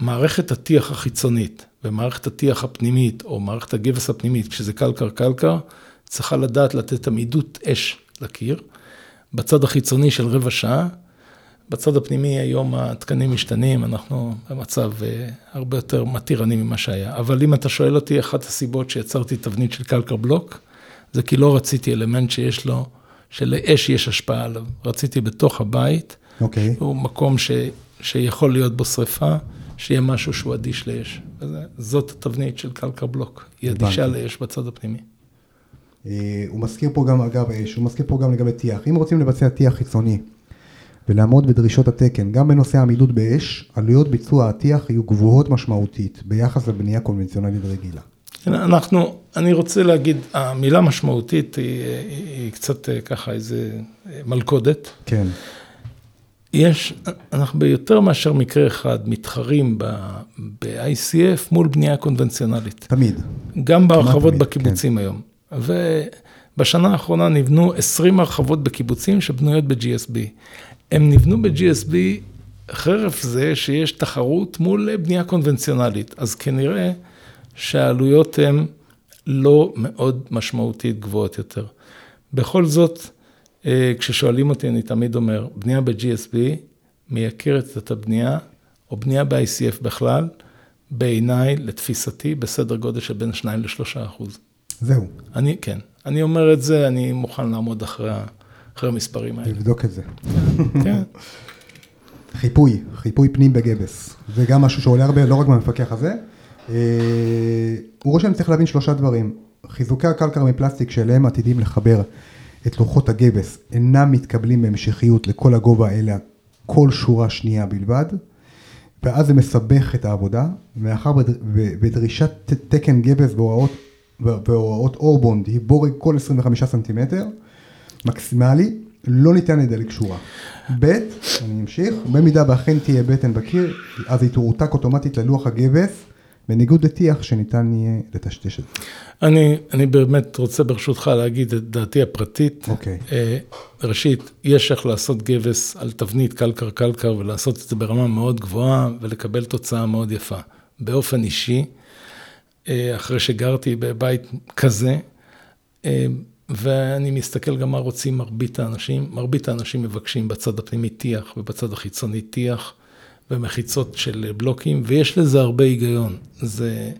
מערכת הטיח החיצונית ומערכת הטיח הפנימית, או מערכת הגבס הפנימית, כשזה קלקר-קלקר, צריכה לדעת לתת עמידות אש לקיר. בצד החיצוני של רבע שעה, בצד הפנימי היום התקנים משתנים, אנחנו במצב אה, הרבה יותר מתירני ממה שהיה. אבל אם אתה שואל אותי, אחת הסיבות שיצרתי תבנית של קלקר בלוק, זה כי לא רציתי אלמנט שיש לו, שלאש יש השפעה עליו. רציתי בתוך הבית, okay. אוקיי. הוא מקום ש, שיכול להיות בו שריפה, שיהיה משהו שהוא אדיש לאש. זאת התבנית של קלקר בלוק, היא אדישה לאש בצד הפנימי. אה, הוא מזכיר פה גם, אגב, אש, הוא מזכיר פה גם לגבי טיח. אם רוצים לבצע טיח חיצוני, ולעמוד בדרישות התקן. גם בנושא העמידות באש, עלויות ביצוע הטיח יהיו גבוהות משמעותית ביחס לבנייה קונבנציונלית רגילה. אנחנו, אני רוצה להגיד, המילה משמעותית היא, היא קצת אה, ככה איזה אה, מלכודת. כן. יש, אנחנו ביותר מאשר מקרה אחד מתחרים ב-ICF מול בנייה קונבנציונלית. תמיד. גם בהרחבות בקיבוצים כן. היום. ובשנה האחרונה נבנו 20 הרחבות בקיבוצים שבנויות ב-GSB. הם נבנו ב-GSB חרף זה שיש תחרות מול בנייה קונבנציונלית, אז כנראה שהעלויות הן לא מאוד משמעותית גבוהות יותר. בכל זאת, אה, כששואלים אותי, אני תמיד אומר, בנייה ב-GSB מייקרת את הבנייה, או בנייה ב-ICF בכלל, בעיניי, לתפיסתי, בסדר גודל של בין 2 ל-3 אחוז. זהו. אני, כן. אני אומר את זה, אני מוכן לעמוד אחרי אחרי המספרים האלה. לבדוק את זה. כן. חיפוי, חיפוי פנים בגבס. זה גם משהו שעולה הרבה, לא רק במפקח הזה. אה, הוא רושם צריך להבין שלושה דברים. חיזוקי הקלקר מפלסטיק שאליהם עתידים לחבר את לוחות הגבס אינם מתקבלים בהמשכיות לכל הגובה אלא כל שורה שנייה בלבד. ואז זה מסבך את העבודה, מאחר בדרישת תקן גבס והוראות, והוראות אורבונד היא בורג כל 25 סנטימטר. מקסימלי, לא ניתן לדלק שורה. ב', אני אמשיך, במידה ואכן תהיה בטן בקיר, אז היא תורתק אוטומטית ללוח הגבס, בניגוד לטיח שניתן יהיה לטשטש את זה. אני, אני באמת רוצה ברשותך להגיד את דעתי הפרטית. אוקיי. Okay. אה, ראשית, יש איך לעשות גבס על תבנית קלקר קלקר ולעשות את זה ברמה מאוד גבוהה ולקבל תוצאה מאוד יפה. באופן אישי, אה, אחרי שגרתי בבית כזה, אה, ואני מסתכל גם מה רוצים מרבית האנשים. מרבית האנשים מבקשים בצד הפנימי טיח ובצד החיצוני טיח ומחיצות של בלוקים, ויש לזה הרבה היגיון. זה,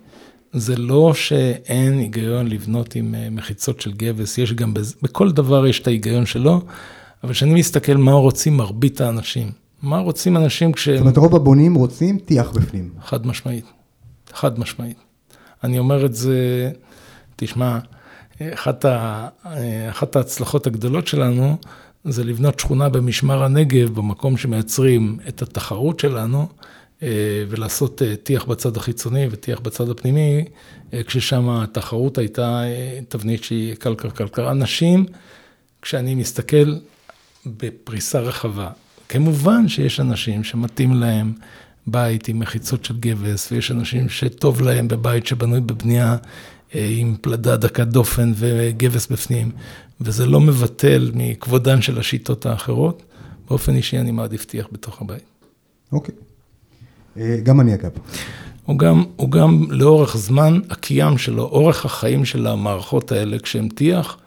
זה לא שאין היגיון לבנות עם אה, מחיצות של גבס, יש גם, בז... בכל דבר יש את ההיגיון שלו, אבל כשאני מסתכל מה רוצים מרבית האנשים, מה רוצים אנשים כשהם... זאת אומרת, רוב הבונים רוצים טיח בפנים. חד משמעית, חד משמעית. אני אומר את זה, תשמע, אחת, ה, אחת ההצלחות הגדולות שלנו זה לבנות שכונה במשמר הנגב, במקום שמייצרים את התחרות שלנו, אה, ולעשות אה, טיח בצד החיצוני וטיח בצד הפנימי, אה, כששם התחרות הייתה תבנית שהיא קלקר קלקר. אנשים, כשאני מסתכל בפריסה רחבה, כמובן שיש אנשים שמתאים להם בית עם מחיצות של גבס, ויש אנשים שטוב להם בבית שבנוי בבנייה עם פלדה דקת דופן וגבס בפנים, וזה לא מבטל מכבודן של השיטות האחרות. באופן אישי אני מעדיף טיח בתוך הבית. אוקיי. אה, גם אני אגב. הוא גם, הוא גם לאורך זמן, הקיים שלו, אורך החיים של המערכות האלה, כשהם טיח,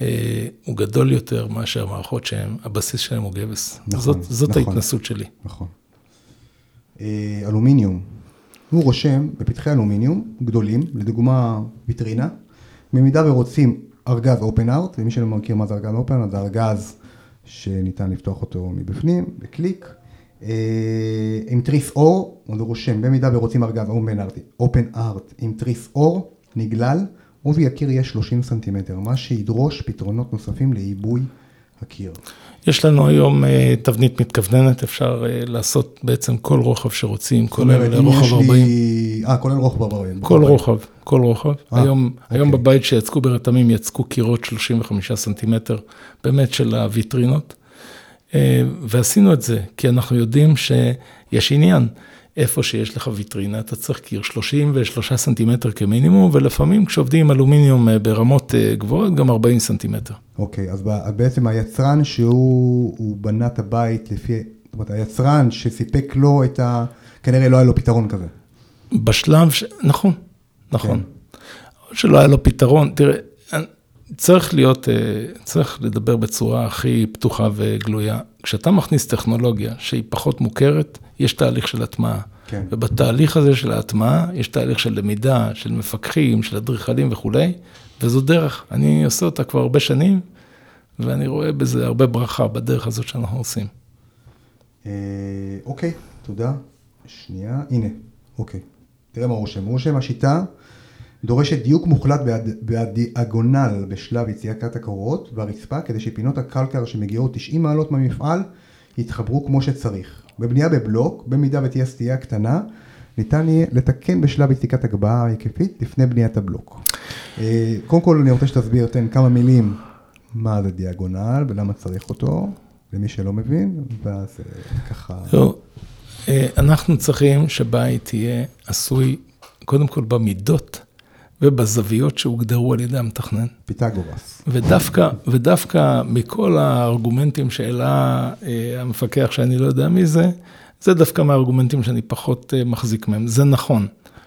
אה, הוא גדול יותר מאשר המערכות שהם, הבסיס שלהם הוא גבס. נכון, זאת, זאת נכון, ההתנסות שלי. נכון. אלומיניום, הוא רושם בפתחי אלומיניום גדולים, לדוגמה ויטרינה, במידה ורוצים ארגז open art, ומי שלא מכיר מה זה ארגז open, אז זה ארגז שניתן לפתוח אותו מבפנים, בקליק, אה, עם תריס אור, הוא רושם, במידה ורוצים ארגז open art, open art עם תריס אור, נגלל, עובי הקיר יהיה 30 סנטימטר, מה שידרוש פתרונות נוספים לעיבוי הקיר. יש לנו היום אה, תבנית מתכווננת, אפשר אה, לעשות בעצם כל רוחב שרוצים, כולל רוחב 40. אה, כולל רוחב 40. כל רוחב, כל רוחב. היום היום אוקיי. בבית שיצקו ברתמים, יצקו קירות 35 סנטימטר, באמת של הוויטרינות. ועשינו את זה, כי אנחנו יודעים שיש עניין. איפה שיש לך ויטרינה, אתה צריך קיר 33 סנטימטר כמינימום, ולפעמים כשעובדים עם אלומיניום אה, ברמות אה, גבוהות, גם 40 סנטימטר. אוקיי, אז בעצם היצרן שהוא בנה את הבית לפי, זאת אומרת, היצרן שסיפק לו את ה... כנראה לא היה לו פתרון כזה. בשלב, ש... נכון, נכון. כן. שלא היה לו פתרון, תראה, צריך להיות, אה, צריך לדבר בצורה הכי פתוחה וגלויה. כשאתה מכניס טכנולוגיה שהיא פחות מוכרת, יש תהליך של הטמעה. כן. ובתהליך הזה של ההטמעה, יש תהליך של למידה, של מפקחים, של אדריכלים וכולי, וזו דרך, אני עושה אותה כבר הרבה שנים, ואני רואה בזה הרבה ברכה בדרך הזאת שאנחנו עושים. אה, אוקיי, תודה. שנייה, הנה, אוקיי. תראה מה רושם. רושם, השיטה דורשת דיוק מוחלט בדיאגונל בשלב יציאת הקורות והרצפה כדי שפינות הקלקר שמגיעות 90 מעלות מהמפעל יתחברו כמו שצריך. בבנייה בבלוק, במידה ותהיה סטייה קטנה, ניתן יהיה לתקן בשלב יציקת הגבהה ההיקפית לפני בניית הבלוק. אה, קודם כל אני רוצה שתסביר, תן כמה מילים מה זה דיאגונל ולמה צריך אותו, למי שלא מבין, ואז אה, ככה... לא, אה, אנחנו צריכים שבית יהיה עשוי קודם כל במידות. ובזוויות שהוגדרו על ידי המתכנן. פיתגורס. ודווקא, ודווקא מכל הארגומנטים שהעלה אה, המפקח, שאני לא יודע מי זה, זה דווקא מהארגומנטים שאני פחות אה, מחזיק מהם. זה נכון,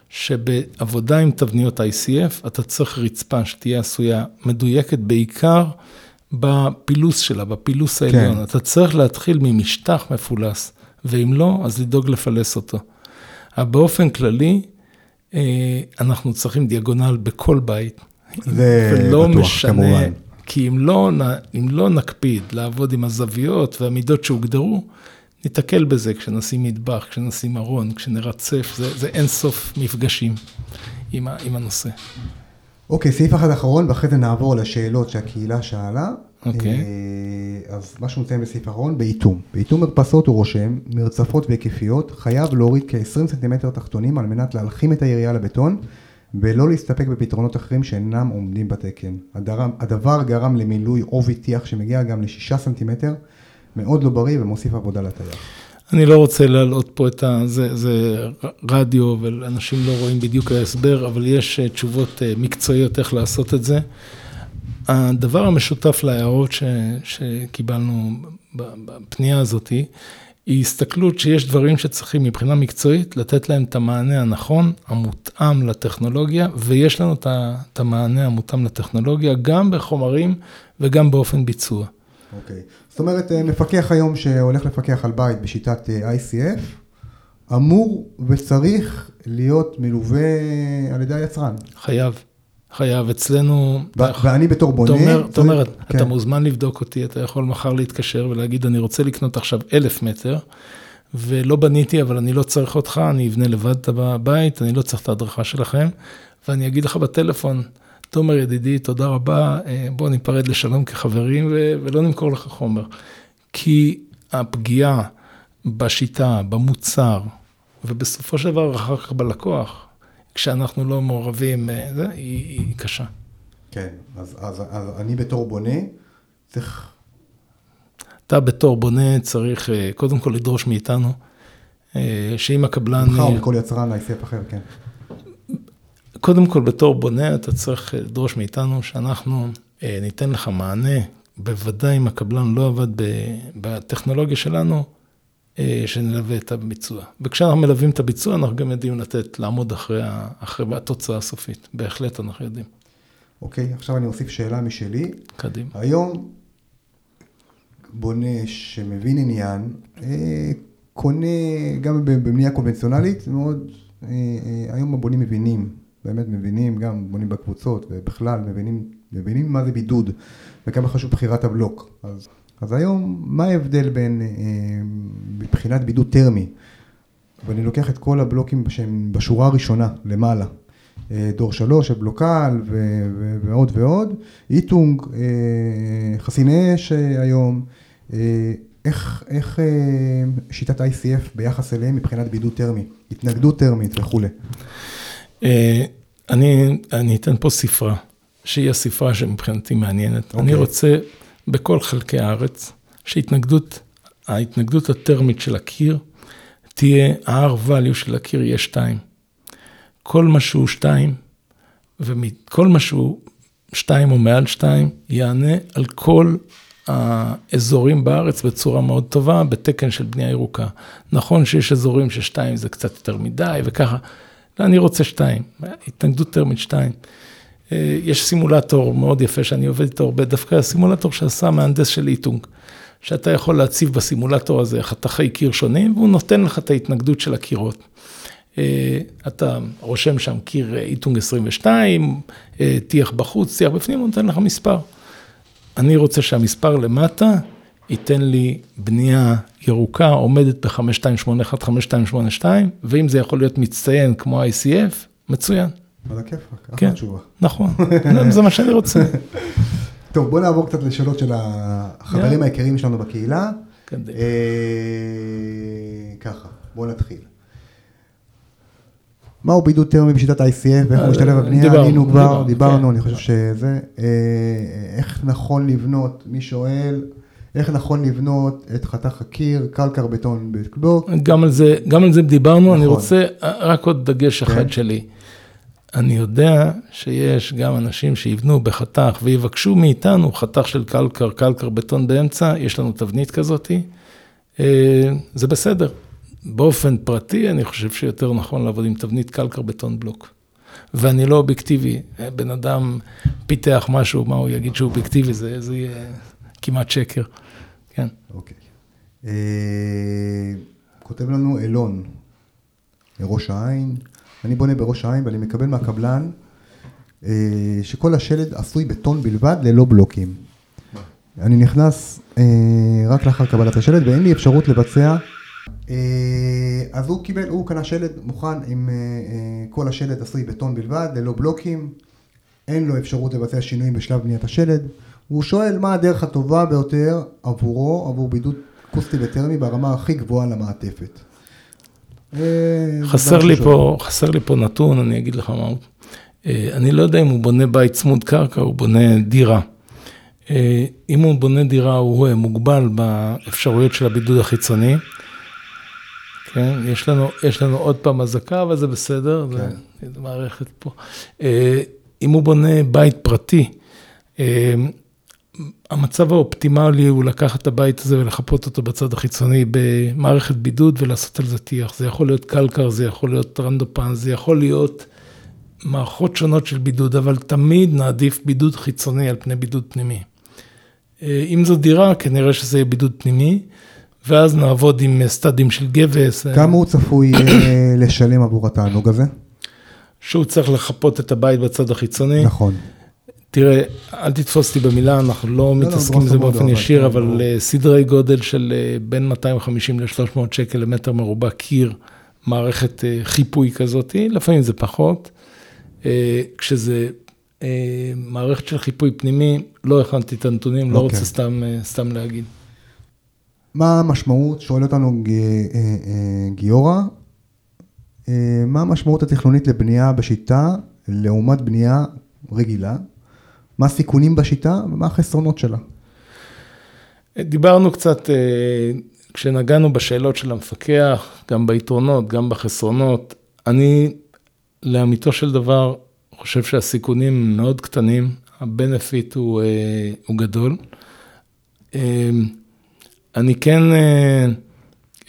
שבעבודה עם תבניות ICF, אתה צריך רצפה שתהיה עשויה מדויקת בעיקר בפילוס שלה, בפילוס העליון. כן. אתה צריך להתחיל ממשטח מפולס, ואם לא, אז לדאוג לפלס אותו. אבל באופן כללי, אנחנו צריכים דיאגונל בכל בית. זה בטוח, משנה, כמובן. כי אם לא, אם לא נקפיד לעבוד עם הזוויות והמידות שהוגדרו, ניתקל בזה כשנשים מטבח, כשנשים ארון, כשנרצף, זה, זה אין סוף מפגשים עם, עם הנושא. אוקיי, סעיף אחד אחרון, ואחרי זה נעבור לשאלות שהקהילה שאלה. אוקיי. אה, אז מה שהוא מציין בסעיף האחרון, באיתום. באיתום מרפסות הוא רושם, מרצפות והיקפיות, חייב להוריד כ-20 סנטימטר תחתונים על מנת להלחים את היריעה לבטון, ולא להסתפק בפתרונות אחרים שאינם עומדים בתקן. הדבר, הדבר גרם למילוי עובי טיח שמגיע גם ל-6 סנטימטר, מאוד לא בריא ומוסיף עבודה לטייח. אני לא רוצה להעלות פה את ה... זה, זה רדיו ואנשים לא רואים בדיוק ההסבר, אבל יש אה, תשובות אה, מקצועיות איך לעשות את זה. הדבר המשותף להערות ש, שקיבלנו בפנייה הזאת, היא הסתכלות שיש דברים שצריכים מבחינה מקצועית לתת להם את המענה הנכון, המותאם לטכנולוגיה, ויש לנו את המענה המותאם לטכנולוגיה גם בחומרים וגם באופן ביצוע. אוקיי, okay. זאת אומרת, אה, מפקח היום שהולך לפקח על בית בשיטת אה, ICF, אמור וצריך להיות מלווה על ידי היצרן. חייב. חייב, אצלנו... ואני בתור בונה... זאת אומרת, כן. אתה מוזמן לבדוק אותי, אתה יכול מחר להתקשר ולהגיד, אני רוצה לקנות עכשיו אלף מטר, ולא בניתי, אבל אני לא צריך אותך, אני אבנה לבד את הבית, אני לא צריך את ההדרכה שלכם, ואני אגיד לך בטלפון, תומר ידידי, תודה רבה, אה, בוא ניפרד לשלום כחברים ולא נמכור לך חומר. כי הפגיעה בשיטה, במוצר, ובסופו של דבר אחר כך בלקוח, כשאנחנו לא מעורבים, אה, זה, היא, היא קשה. כן, אז, אז, אז אני בתור בונה צריך... אתה בתור בונה צריך אה, קודם כל לדרוש מאיתנו, אה, שאם הקבלן... ממך או מכל יצרן ICF אחר, כן. קודם כל בתור בונה אתה צריך לדרוש מאיתנו שאנחנו ניתן לך מענה, בוודאי אם הקבלן לא עבד בטכנולוגיה שלנו, שנלווה את הביצוע. וכשאנחנו מלווים את הביצוע, אנחנו גם יודעים לתת, לעמוד אחרי, אחרי התוצאה הסופית. בהחלט אנחנו יודעים. אוקיי, עכשיו אני אוסיף שאלה משלי. קדימה. היום בונה שמבין עניין, אה, קונה גם בבנייה קונבנציונלית, מאוד, אה, היום הבונים מבינים, באמת מבינים, גם בונים בקבוצות ובכלל מבינים, מבינים מה זה בידוד וכמה חשוב בחירת הבלוק. אז אז היום, מה ההבדל בין, אה, מבחינת בידוד טרמי, ואני לוקח את כל הבלוקים שהם בשורה הראשונה, למעלה, אה, דור שלוש, הבלוקל ו- ועוד ועוד, איטונג, אה, חסיני אש היום, איך, איך שיטת ICF ביחס אליהם מבחינת בידוד טרמי, התנגדות טרמית וכולי. אני, אני אתן פה ספרה, שהיא הספרה שמבחינתי מעניינת. Okay. אני אוקיי. רוצה בכל חלקי הארץ, שהתנגדות, ההתנגדות הטרמית של הקיר תהיה, ה-R value של הקיר יהיה 2. כל מה שהוא 2, וכל מה שהוא 2 או מעל 2, יענה על כל האזורים בארץ בצורה מאוד טובה, בתקן של בנייה ירוקה. נכון שיש אזורים ששתיים זה קצת יותר מדי וככה, לא, אני רוצה שתיים, התנגדות טרמית שתיים. אה, יש סימולטור מאוד יפה שאני עובד איתו הרבה, דווקא הסימולטור שעשה מהנדס של איטונג, שאתה יכול להציב בסימולטור הזה חתכי קיר שונים, והוא נותן לך את ההתנגדות של הקירות. אה, אתה רושם שם קיר איטונג 22, אה, טיח בחוץ, טיח בפנים, הוא נותן לך מספר. אני רוצה שהמספר למטה ייתן לי בנייה ירוקה עומדת ב-5281, 5282, ואם זה יכול להיות מצטיין כמו ICF, מצוין. על הכיפאק, אחלה כן, תשובה. נכון, זה מה שאני רוצה. טוב, בוא נעבור קצת לשאלות של החברים היקרים שלנו בקהילה. אה, ככה, בוא נתחיל. מהו בידוד טרמי בשיטת ה-ICF ואיך הוא משתלב בבנייה, ענינו כבר, דיברנו, כן. אני חושב שזה, אה, איך נכון לבנות, מי שואל, איך נכון לבנות את חתך הקיר, קלקר בטון בלוק. גם על זה, גם על זה דיברנו, אני נכון. רוצה רק עוד דגש אחד כן. שלי. אני יודע שיש גם אנשים שיבנו בחתך ויבקשו מאיתנו חתך של קלקר, קלקר בטון באמצע, יש לנו תבנית כזאתי, אה, זה בסדר. באופן פרטי, אני חושב שיותר נכון לעבוד עם תבנית קלקר בטון בלוק. ואני לא אובייקטיבי, בן אדם פיתח משהו, מה הוא יגיד שהוא אובייקטיבי, זה, זה יהיה כמעט שקר, כן. אוקיי. אה, כותב לנו אילון, מראש העין, אני בונה בראש העין ואני מקבל מהקבלן אה, שכל השלד עשוי בטון בלבד ללא בלוקים. אני נכנס אה, רק לאחר קבלת השלד ואין לי אפשרות לבצע אה, אז הוא קיבל, הוא קנה שלד מוכן עם כל השלד עשוי בטון בלבד, ללא בלוקים, אין לו אפשרות לבצע שינויים בשלב בניית השלד, הוא שואל מה הדרך הטובה ביותר עבורו, עבור בידוד קוסטי וטרמי ברמה הכי גבוהה למעטפת. חסר לי פה, חסר לי פה נתון, אני אגיד לך מה הוא. אני לא יודע אם הוא בונה בית צמוד קרקע, הוא בונה דירה. אם הוא בונה דירה, הוא מוגבל באפשרויות של הבידוד החיצוני. כן, יש לנו, יש לנו עוד פעם אזעקה, אבל זה בסדר, כן. זה מערכת פה. אה, אם הוא בונה בית פרטי, אה, המצב האופטימלי הוא לקחת את הבית הזה ולחפות אותו בצד החיצוני במערכת בידוד ולעשות על זה טיח. זה יכול להיות קלקר, זה יכול להיות טרנדופן, זה יכול להיות מערכות שונות של בידוד, אבל תמיד נעדיף בידוד חיצוני על פני בידוד פנימי. אה, אם זו דירה, כנראה שזה יהיה בידוד פנימי. ואז נעבוד עם סטאדים של גבס. כמה הוא צפוי אה, לשלם עבור התענוג הזה? שהוא צריך לחפות את הבית בצד החיצוני. נכון. תראה, אל תתפוס אותי במילה, אנחנו לא, לא, לא מתעסקים בזה באופן ישיר, אבל כן, אה, סדרי גודל של אה, בין 250 ל-300 שקל למטר מרובע קיר, מערכת חיפוי כזאת, לפעמים זה פחות. כשזה מערכת של חיפוי פנימי, לא הכנתי את הנתונים, לא אוקיי. רוצה סתם, להגיד. מה המשמעות, שואל אותנו אה, אה, גיורא, אה, מה המשמעות התכנונית לבנייה בשיטה לעומת בנייה רגילה? מה הסיכונים בשיטה ומה החסרונות שלה? דיברנו קצת, כשנגענו בשאלות של המפקח, גם ביתרונות, גם בחסרונות. אני, לאמיתו של דבר, חושב שהסיכונים מאוד קטנים, הבנפיט הוא, הוא גדול. אני כן אה,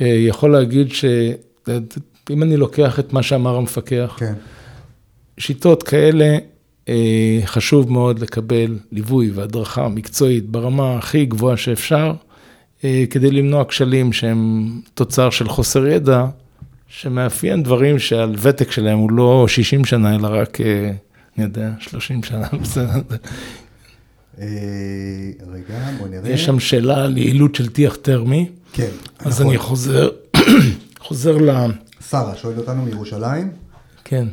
אה, יכול להגיד שאם אני לוקח את מה שאמר המפקח, כן. שיטות כאלה, אה, חשוב מאוד לקבל ליווי והדרכה מקצועית ברמה הכי גבוהה שאפשר, כדי למנוע כשלים שהם תוצר של חוסר ידע, שמאפיין דברים שעל ותק שלהם הוא לא 60 שנה, אלא רק, אני יודע, 30 שנה, בסדר. אה, רגע, בוא נראה. יש שם שאלה על יעילות של טיח טרמי. כן, אז נכון. אני חוזר, חוזר ל... שרה שואלת אותנו מירושלים. כן.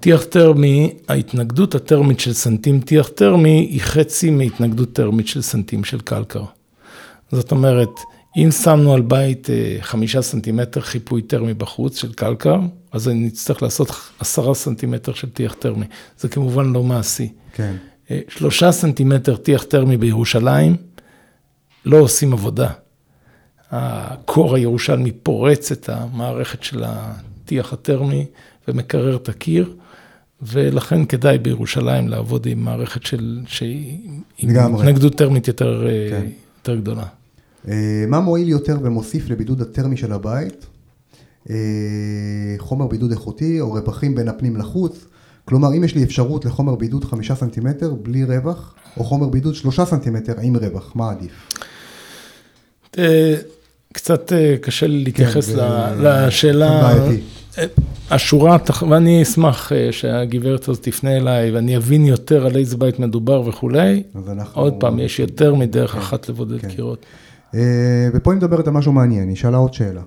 טיח טרמי, ההתנגדות הטרמית של סנטים טיח טרמי היא חצי מהתנגדות טרמית של סנטים של קלקר. זאת אומרת, אם שמנו על בית אה, חמישה סנטימטר חיפוי טרמי בחוץ של קלקר, אז אני אצטרך לעשות עשרה סנטימטר של טיח טרמי. זה כמובן לא מעשי. כן. שלושה סנטימטר טיח טרמי בירושלים, לא עושים עבודה. הקור הירושלמי פורץ את המערכת של הטיח הטרמי ומקרר את הקיר. ולכן כדאי בירושלים לעבוד עם מערכת של, שהיא עם התנגדות טרמית יותר, כן. יותר גדולה. מה מועיל יותר ומוסיף לבידוד הטרמי של הבית? חומר בידוד איכותי או רווחים בין הפנים לחוץ? כלומר, אם יש לי אפשרות לחומר בידוד חמישה סנטימטר בלי רווח, או חומר בידוד שלושה סנטימטר עם רווח, מה עדיף? קצת קשה לי להתייחס כן, לשאלה. השורה, ואני אשמח שהגברת הזאת תפנה אליי ואני אבין יותר על איזה בית מדובר וכולי. עוד פעם, יש יותר מדרך כן, אחת לבודד כן. קירות. ופה היא מדברת על משהו מעניין, היא שאלה עוד שאלה.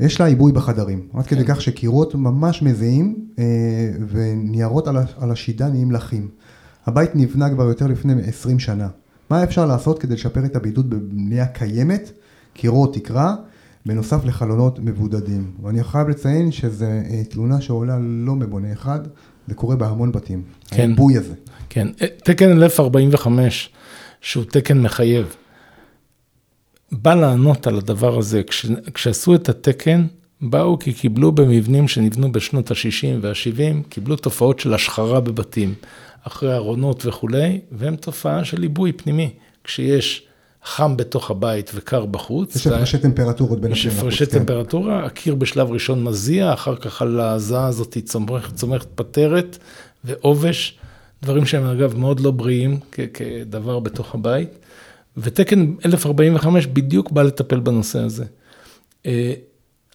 יש לה עיבוי בחדרים, עד כדי כך שקירות ממש מזיעים וניירות על השידה נהיים לחים. הבית נבנה כבר יותר לפני 20 שנה. מה אפשר לעשות כדי לשפר את הבידוד בבנייה קיימת, קירות תקרה, בנוסף לחלונות מבודדים. ואני חייב לציין שזו אה, תלונה שעולה לא מבונה אחד, זה קורה בהמון בתים. כן. העיבוי הזה. כן, אה, תקן 1045, שהוא תקן מחייב, בא לענות על הדבר הזה. כש, כשעשו את התקן, באו כי קיבלו במבנים שנבנו בשנות ה-60 וה-70, קיבלו תופעות של השחרה בבתים, אחרי ארונות וכולי, והם תופעה של עיבוי פנימי. כשיש חם בתוך הבית וקר בחוץ. יש הפרשי טמפרטורות בין הפנים לחוץ. יש הפרשי כן. טמפרטורה, הקיר בשלב ראשון מזיע, אחר כך על ההזעה הזאת צומחת, צומחת פטרת ועובש, דברים שהם אגב מאוד לא בריאים כדבר בתוך הבית. ותקן 1045 בדיוק בא לטפל בנושא הזה. אה,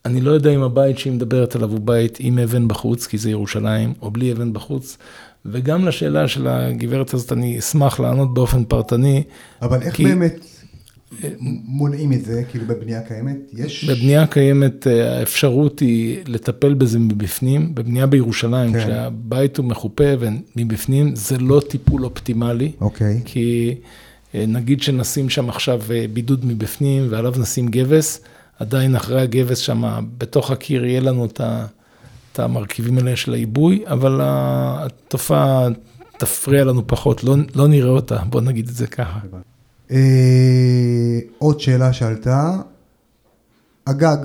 אני לא יודע אם הבית שהיא מדברת עליו הוא בית עם אבן בחוץ, כי זה ירושלים, או בלי אבן בחוץ. וגם לשאלה של הגברת הזאת, אני אשמח לענות באופן פרטני. אבל איך כי... באמת מונעים את זה, כאילו בבנייה קיימת? יש... בבנייה קיימת אה, האפשרות היא לטפל בזה מבפנים, בבנייה בירושלים, כן. כשהבית הוא מחופה ומבפנים, זה לא טיפול אופטימלי. אוקיי. כי אה, נגיד שנשים שם עכשיו אה, בידוד מבפנים ועליו נשים גבס, עדיין אחרי הגבס שם, בתוך הקיר יהיה לנו את ה... את המרכיבים האלה של העיבוי, אבל התופעה תפריע לנו פחות, לא, לא נראה אותה, בוא נגיד את זה ככה. אה, עוד שאלה שעלתה, הגג,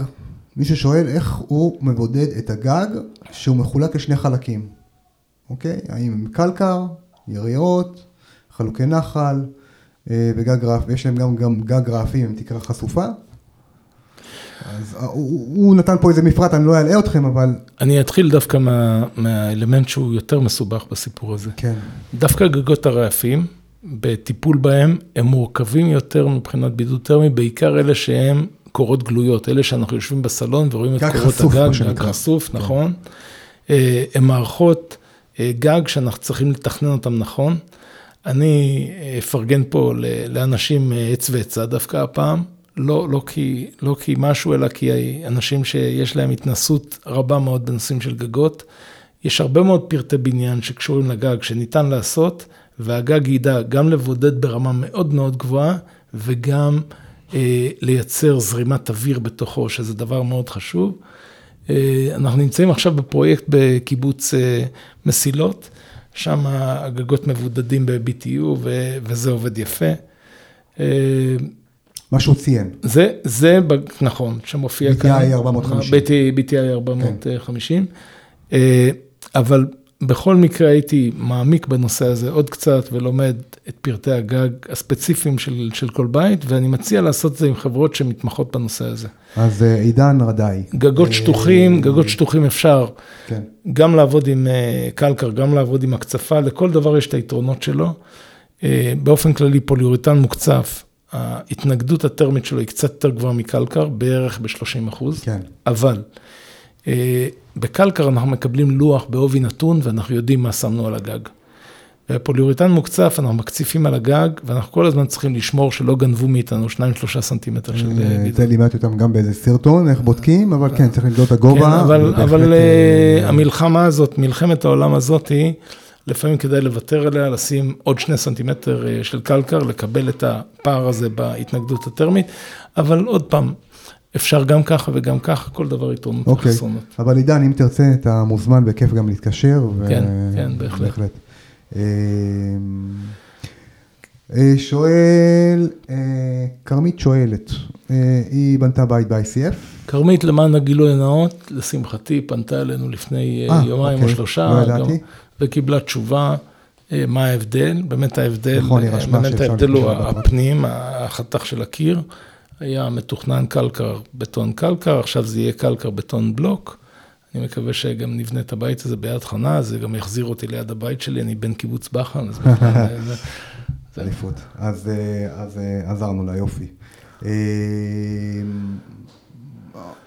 מי ששואל איך הוא מבודד את הגג שהוא מחולק לשני חלקים, אוקיי? האם קלקר, יריות, חלוקי נחל אה, וגג רף, ויש להם גם, גם גג רעפים עם תקרה חשופה. אז אה, הוא, הוא נתן פה איזה מפרט, אני לא אלאה אתכם, אבל... אני אתחיל דווקא מה, מהאלמנט שהוא יותר מסובך בסיפור הזה. כן. דווקא גגות הרעפים, בטיפול בהם, הם מורכבים יותר מבחינת בידוד טרמי, בעיקר אלה שהם קורות גלויות, אלה שאנחנו יושבים בסלון ורואים את קורות הגג, גג חשוף, כן. נכון. אה, הם מערכות אה, גג שאנחנו צריכים לתכנן אותם נכון. אני אפרגן פה לאנשים עץ ועצה דווקא הפעם. לא, לא, כי, לא כי משהו, אלא כי אנשים שיש להם התנסות רבה מאוד בנושאים של גגות. יש הרבה מאוד פרטי בניין שקשורים לגג שניתן לעשות, והגג ידע גם לבודד ברמה מאוד מאוד גבוהה, וגם אה, לייצר זרימת אוויר בתוכו, שזה דבר מאוד חשוב. אה, אנחנו נמצאים עכשיו בפרויקט בקיבוץ אה, מסילות, שם הגגות מבודדים ב-BTU וזה עובד יפה. אה, מה שהוא ציין. זה, זה, נכון, שמופיע BTI כאן. BTI 450. BTI 450. כן. אבל בכל מקרה הייתי מעמיק בנושא הזה עוד קצת ולומד את פרטי הגג הספציפיים של, של כל בית, ואני מציע לעשות את זה עם חברות שמתמחות בנושא הזה. אז אה, עידן רדאי. גגות שטוחים, אה, גגות שטוחים אפשר כן. גם לעבוד עם אה, קלקר, גם לעבוד עם הקצפה, לכל דבר יש את היתרונות שלו. באופן כללי פוליוריטן מוקצף, ההתנגדות הטרמית שלו היא קצת יותר גבוהה מקלקר, בערך ב-30 אחוז, כן. אבל בקלקר אנחנו מקבלים לוח בעובי נתון ואנחנו יודעים מה שמנו על הגג. בפוליוריטן מוקצף אנחנו מקציפים על הגג ואנחנו כל הזמן צריכים לשמור שלא גנבו מאיתנו 2-3 סנטימטר של גידול. זה לימדתי אותם גם באיזה סרטון, איך בודקים, אבל כן, צריך למדוד את הגובה. כן, אבל, אה, אה, המלחמה הזאת, מלחמת העולם הזאת לפעמים כדאי לוותר עליה, לשים עוד 2 סנטימטר אה, של קלקר, לקבל את הפער הזה בהתנגדות הטרמית, אבל עוד פעם, אפשר גם ככה וגם ככה, כל דבר יתרונות אוקיי, וחסרונות. אבל עידן, אם תרצה, אתה מוזמן בכיף גם להתקשר. ו... כן, כן, בהחלט. בהחלט. אמ, שואל, כרמית שואלת, היא בנתה בית ב-ICF? כרמית, למען הגילוי הנאות, לשמחתי, פנתה אלינו לפני 아, יומיים אוקיי. או שלושה, לא גם, וקיבלה תשובה. מה ההבדל, באמת ההבדל, נכון, באמת ההבדל הוא הפנים, החתך של הקיר, היה מתוכנן קלקר, בטון קלקר, עכשיו זה יהיה קלקר, בטון בלוק. אני מקווה שגם נבנה את הבית הזה ביד חנה, זה גם יחזיר אותי ליד הבית שלי, אני בן קיבוץ בחן, אז זה... אליפות. אז אה, עזרנו לה, יופי. אה,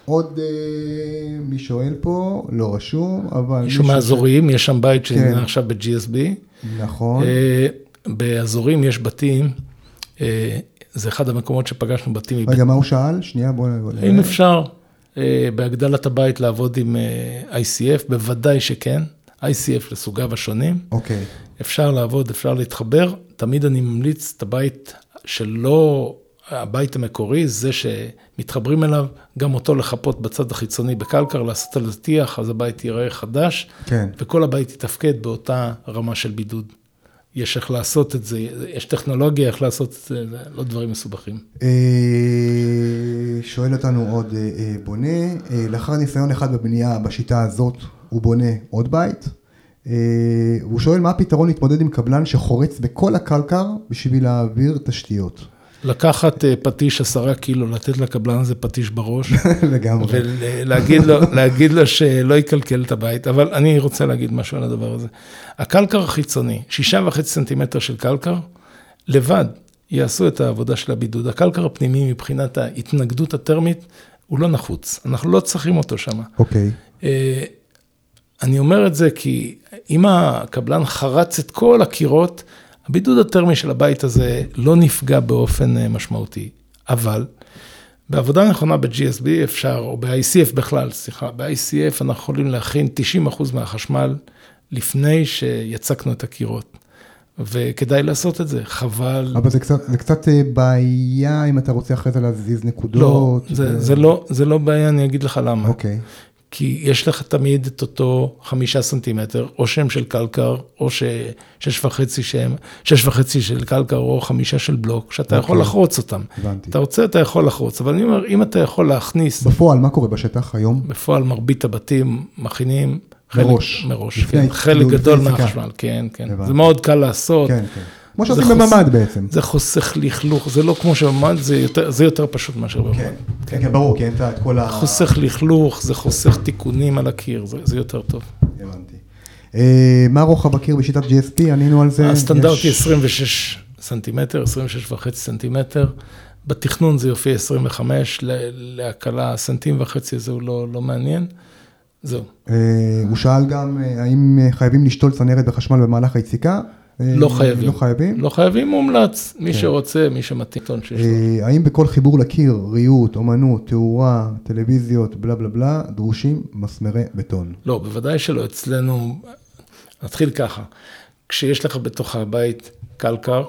עוד אה, מי שואל פה, לא רשום, אבל... מישהו מהאזוריים, יש שם בית שנבנה כן. עכשיו ב-GSB. נכון. באזורים יש בתים, זה אחד המקומות שפגשנו בתים. רגע, מה הוא שאל? שנייה, בואו... אם אפשר. אה, בהגדלת הבית לעבוד עם אה, ICF, בוודאי שכן, ICF לסוגיו השונים. אוקיי. Okay. אפשר לעבוד, אפשר להתחבר, תמיד אני ממליץ את הבית שלא, הבית המקורי, זה שמתחברים אליו, גם אותו לחפות בצד החיצוני בקלקר, לעשות על זה טיח, אז הבית ייראה חדש, כן. וכל הבית יתפקד באותה רמה של בידוד. יש איך לעשות את זה, יש טכנולוגיה איך לעשות את זה, לא דברים מסובכים. אה, שואל אותנו עוד אה, אה, בונה, לאחר ניסיון אחד בבנייה בשיטה הזאת, הוא בונה עוד בית. הוא שואל מה הפתרון להתמודד עם קבלן שחורץ בכל הקלקר בשביל להעביר תשתיות. לקחת אה, פטיש עשרה קילו, לתת לקבלן הזה פטיש בראש. לגמרי. ולהגיד לו, להגיד לו שלא יקלקל את הבית, אבל אני רוצה להגיד משהו על הדבר הזה. הקלקר החיצוני, שישה וחצי סנטימטר של קלקר, לבד יעשו את העבודה של הבידוד. הקלקר הפנימי מבחינת ההתנגדות הטרמית, הוא לא נחוץ, אנחנו לא צריכים אותו שם. אוקיי. Okay. אה, אני אומר את זה כי אם הקבלן חרץ את כל הקירות, הבידוד הטרמי של הבית הזה לא נפגע באופן אה, משמעותי, אבל בעבודה נכונה ב-GSB אפשר, או ב-ICF בכלל, סליחה, ב-ICF אנחנו יכולים להכין 90% מהחשמל לפני שיצקנו את הקירות. וכדאי לעשות את זה, חבל. אבל זה קצת, זה קצת אה, בעיה אם אתה רוצה אחרי זה להזיז נקודות. לא, זה, ו... זה, לא, זה לא בעיה, אני אגיד לך למה. אוקיי. כי יש לך תמיד את אותו חמישה סנטימטר, או שם של קלקר, או שש וחצי שם, שש וחצי של קלקר, או חמישה של בלוק, שאתה יכול אוקיי. לחרוץ אותם. הבנתי. אתה רוצה, אתה יכול לחרוץ, אבל אני אומר, אם אתה יכול להכניס... בפועל, מה קורה בשטח היום? בפועל, מרבית הבתים מכינים... מראש. מראש, כן. חלק גדול מהחשמל, כן, כן. זה מאוד קל לעשות. כן, כן. כמו שעושים בממ"ד בעצם. זה חוסך לכלוך, זה לא כמו שבממ"ד, זה יותר, זה יותר פשוט מאשר בממ"ד. כן, כן, כן, ברור, כי אין את כל ה... חוסך לכלוך, זה חוסך תיקונים על הקיר, זה, זה יותר טוב. הבנתי. אה, מה רוחב הקיר בשיטת GSP? ענינו על זה. הסטנדרט היא 26 סנטימטר, 26 וחצי סנטימטר. בתכנון זה יופיע 25, להקלה סנטים וחצי זה לא, לא מעניין. זהו. אה, הוא שאל גם, אה, האם חייבים לשתול צנרת בחשמל במהלך היציקה? לא חייבים. לא חייבים? לא חייבים, מומלץ. מי כן. שרוצה, מי שמתאים. אה, האם בכל חיבור לקיר, ריהוט, אומנות, תאורה, טלוויזיות, בלה בלה בלה, דרושים מסמרי בטון? לא, בוודאי שלא. אצלנו, נתחיל ככה, כשיש לך בתוך הבית קלקר,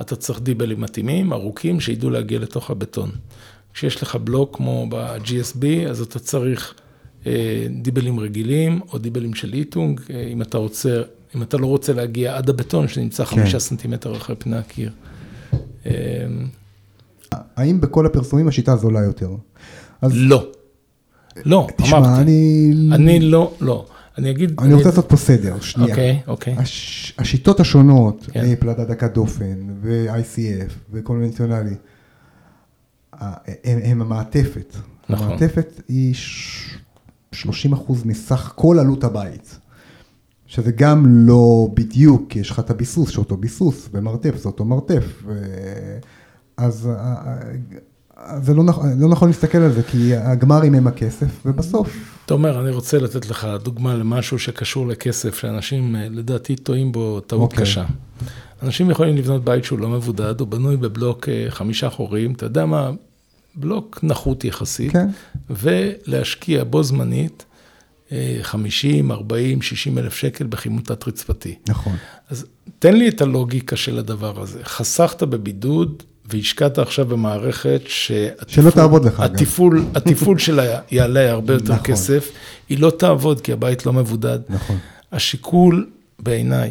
אתה צריך דיבלים מתאימים, ארוכים, שידעו להגיע לתוך הבטון. כשיש לך בלוק כמו ב-GSB, אז אתה צריך אה, דיבלים רגילים או דיבלים של איטונג, אה, אם אתה רוצה אם אתה לא רוצה להגיע עד הבטון שנמצא כן. חמישה סנטימטר אחרי פני הקיר. אמ, האם בכל הפרסומים השיטה זולה יותר? אז... לא. לא, תשמע, אמרתי. אני... אני לא, לא. אני אגיד... אני רוצה לעשות פה סדר, שנייה. אוקיי, אוקיי. הש... השיטות השונות, כן. פלדה דקת דופן, ו-ICF, וקונבנציונלי, הם, הם המעטפת. נכון. המעטפת היא 30 אחוז מסך כל עלות הבית. שזה גם לא בדיוק, כי יש לך את הביסוס שאותו ביסוס, ומרתף זה אותו מרתף. ו... אז אה, אה, זה לא, נכון, לא נכון להסתכל על זה, כי הגמרים הם הכסף, ובסוף... אתה אומר, אני רוצה לתת לך דוגמה למשהו שקשור לכסף, שאנשים אה, לדעתי טועים בו טעות okay. אוקיי. קשה. אנשים יכולים לבנות בית שהוא לא מבודד, הוא בנוי בבלוק חמישה חורים, אתה יודע מה, בלוק נחות יחסית, okay. כן. ולהשקיע בו זמנית 50, 40, 60 אלף שקל בכימות תת-רצפתי. נכון. אז תן לי את הלוגיקה של הדבר הזה. חסכת בבידוד והשקעת עכשיו במערכת שהתפעול, שלא תעבוד לך התפעול, גם. התפעול שלה יעלה הרבה יותר נכון. כסף, היא לא תעבוד כי הבית לא מבודד. נכון. השיקול בעיניי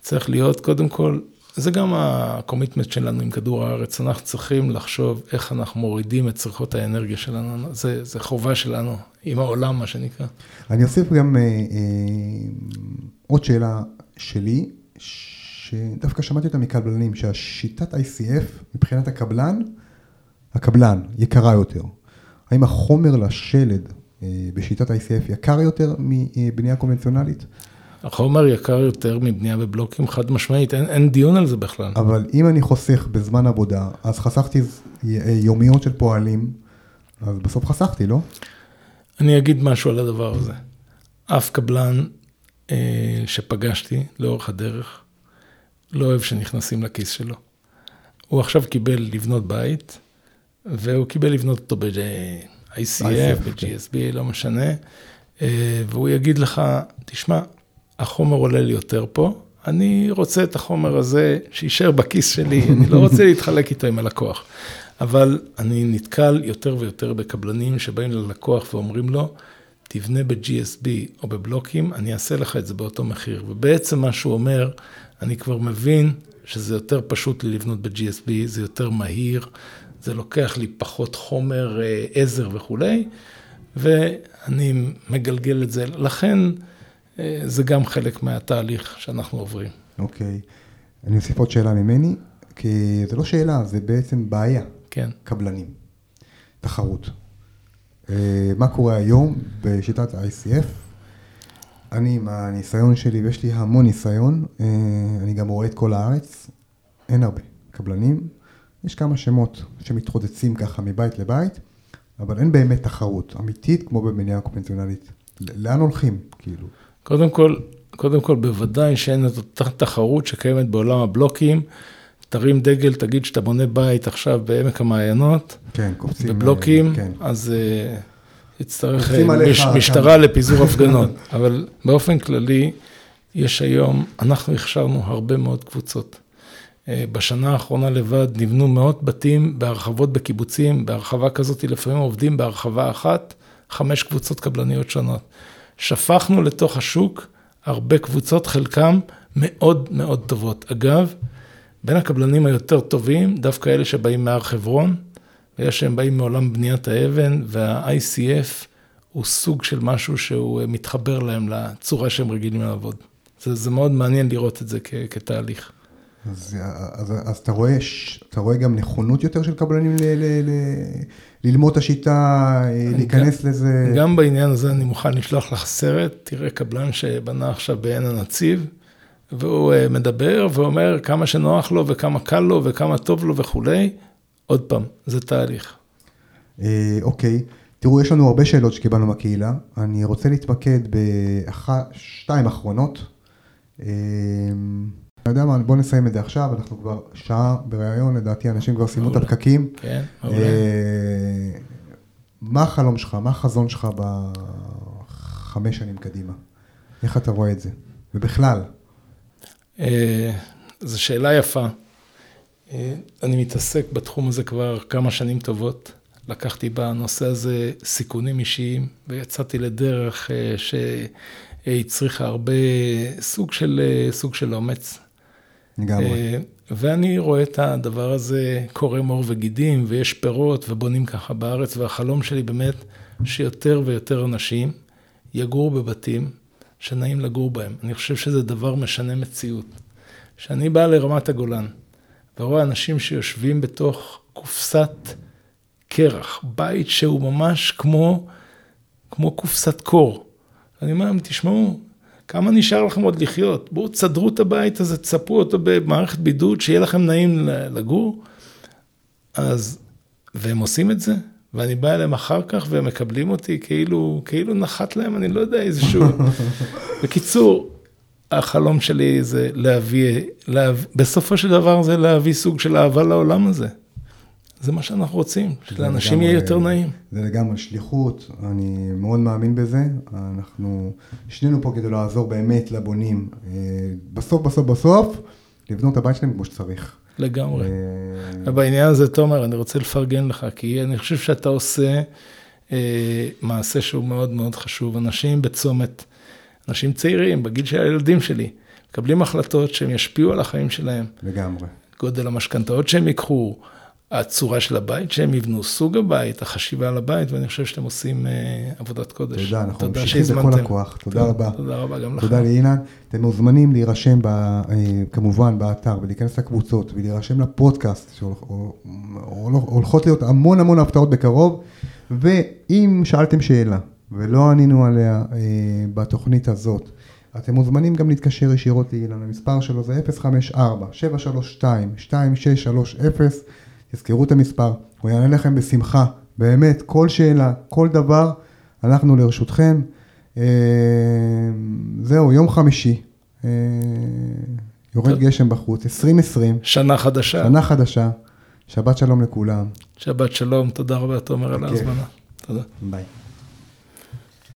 צריך להיות קודם כל זה גם הקומיטמנט שלנו עם כדור הארץ, אנחנו צריכים לחשוב איך אנחנו מורידים את צריכות האנרגיה שלנו, זה, זה חובה שלנו עם העולם, מה שנקרא. אני אוסיף גם אה, אה, עוד שאלה שלי, שדווקא שמעתי אותה מקבלנים, שהשיטת ICF מבחינת הקבלן, הקבלן יקרה יותר. האם החומר לשלד אה, בשיטת ICF יקר יותר מבנייה קונבנציונלית? החומר יקר יותר מבנייה בבלוקים, חד משמעית, אין, אין דיון על זה בכלל. אבל אם אני חוסך בזמן עבודה, אז חסכתי יומיות של פועלים, אז בסוף חסכתי, לא? אני אגיד משהו על הדבר הזה. אף קבלן אה, שפגשתי לאורך הדרך, לא אוהב שנכנסים לכיס שלו. הוא עכשיו קיבל לבנות בית, והוא קיבל לבנות אותו ב-ICF, ב-GSB, לא משנה, אה, והוא יגיד לך, תשמע, החומר עולה לי יותר פה, אני רוצה את החומר הזה שיישאר בכיס שלי, אני לא רוצה להתחלק איתו עם הלקוח. אבל אני נתקל יותר ויותר בקבלנים שבאים ללקוח ואומרים לו, תבנה ב-GSB או בבלוקים, אני אעשה לך את זה באותו מחיר. ובעצם מה שהוא אומר, אני כבר מבין שזה יותר פשוט לי לבנות ב-GSB, זה יותר מהיר, זה לוקח לי פחות חומר אה, עזר וכולי, ואני מגלגל את זה. לכן, זה גם חלק מהתהליך שאנחנו עוברים. אוקיי. Okay. אני אוסיף עוד שאלה ממני, כי זה לא שאלה, זה בעצם בעיה. כן. קבלנים. תחרות. אה, מה קורה היום בשיטת ה-ICF? אני עם הניסיון שלי, ויש לי המון ניסיון, אה, אני גם רואה את כל הארץ, אין הרבה קבלנים, יש כמה שמות שמתרוצצים ככה מבית לבית, אבל אין באמת תחרות אמיתית כמו במניעה קונבנציונלית. לאן הולכים, כאילו? קודם כל, קודם כל, בוודאי שאין את אותה תחרות שקיימת בעולם הבלוקים. תרים דגל, תגיד שאתה בונה בית עכשיו בעמק המעיינות. כן, קופצים. בבלוקים, אה, כן. אז uh, יצטרך uh, מש, משטרה לפיזור הפגנות. אבל באופן כללי, יש היום, אנחנו הכשרנו הרבה מאוד קבוצות. בשנה האחרונה לבד נבנו מאות בתים בהרחבות בקיבוצים, בהרחבה כזאת לפעמים עובדים בהרחבה אחת, חמש קבוצות קבלניות שונות. שפכנו לתוך השוק הרבה קבוצות, חלקם מאוד מאוד טובות. אגב, בין הקבלנים היותר טובים, דווקא אלה שבאים מהר חברון, ויש שהם באים מעולם בניית האבן, וה-ICF הוא סוג של משהו שהוא מתחבר להם לצורה שהם רגילים לעבוד. זה, זה מאוד מעניין לראות את זה כ, כתהליך. אז, אז, אז אתה, רואה, אתה רואה גם נכונות יותר של קבלנים ל, ל, ל, ללמוד את השיטה, להיכנס גם, לזה? גם בעניין הזה אני מוכן לשלוח לך סרט, תראה קבלן שבנה עכשיו בעין הנציב, והוא אה, מדבר ואומר כמה שנוח לו וכמה קל לו וכמה טוב לו וכולי. עוד פעם, זה תהליך. אה, אוקיי, תראו, יש לנו הרבה שאלות שקיבלנו מהקהילה. אני רוצה להתמקד בשתיים אחרונות. אה, אתה יודע מה, בוא נסיים את זה עכשיו, אנחנו כבר שעה בריאיון, לדעתי אנשים כבר סיימו את הפקקים. כן, מעולה. מה החלום שלך, מה החזון שלך בחמש שנים קדימה? איך אתה רואה את זה? ובכלל. אה, זו שאלה יפה. אה, אני מתעסק בתחום הזה כבר כמה שנים טובות. לקחתי בנושא הזה סיכונים אישיים, ויצאתי לדרך אה, שהצריכה הרבה סוג של, סוג של אומץ. לגמרי. ואני רואה את הדבר הזה קורם עור וגידים, ויש פירות, ובונים ככה בארץ, והחלום שלי באמת שיותר ויותר אנשים יגורו בבתים שנעים לגור בהם. אני חושב שזה דבר משנה מציאות. כשאני בא לרמת הגולן ורואה אנשים שיושבים בתוך קופסת קרח, בית שהוא ממש כמו, כמו קופסת קור. אני אומר להם, תשמעו, כמה נשאר לכם עוד לחיות? בואו תסדרו את הבית הזה, תספרו אותו במערכת בידוד, שיהיה לכם נעים לגור. אז, והם עושים את זה, ואני בא אליהם אחר כך והם מקבלים אותי כאילו, כאילו נחת להם, אני לא יודע, איזשהו... בקיצור, החלום שלי זה להביא, להביא, בסופו של דבר זה להביא סוג של אהבה לעולם הזה. זה מה שאנחנו רוצים, שלאנשים יהיה יותר נעים. זה לגמרי שליחות, אני מאוד מאמין בזה. אנחנו שנינו פה כדי לעזור באמת לבונים. אה, בסוף, בסוף, בסוף, לבנות את הבית שלהם כמו שצריך. לגמרי. אה, ובעניין הזה, תומר, אני רוצה לפרגן לך, כי אני חושב שאתה עושה אה, מעשה שהוא מאוד מאוד חשוב. אנשים בצומת, אנשים צעירים, בגיל של הילדים שלי, מקבלים החלטות שהן ישפיעו על החיים שלהם. לגמרי. גודל המשכנתאות שהם ייקחו, הצורה של הבית שהם יבנו, סוג הבית, החשיבה על הבית, ואני חושב שאתם עושים אה, עבודת קודש. תודה, אנחנו ממשיכים בכל הכוח, תודה תודה רבה. תודה רבה גם לך. תודה לאילן. אתם מוזמנים להירשם ב, אה, כמובן באתר ולהיכנס לקבוצות ולהירשם לפודקאסט, שהולכות להיות המון המון הפתעות בקרוב, ואם שאלתם שאלה ולא ענינו עליה אה, בתוכנית הזאת, אתם מוזמנים גם להתקשר ישירות לאילן, המספר שלו זה 054-732-2630, תזכרו את המספר, הוא יענה לכם בשמחה, באמת, כל שאלה, כל דבר, אנחנו לרשותכם. אה, זהו, יום חמישי, אה, יורד גשם בחוץ, 2020. שנה חדשה. שנה חדשה, שבת שלום לכולם. שבת שלום, תודה רבה, תומר, על ההזמנה. תודה. ביי.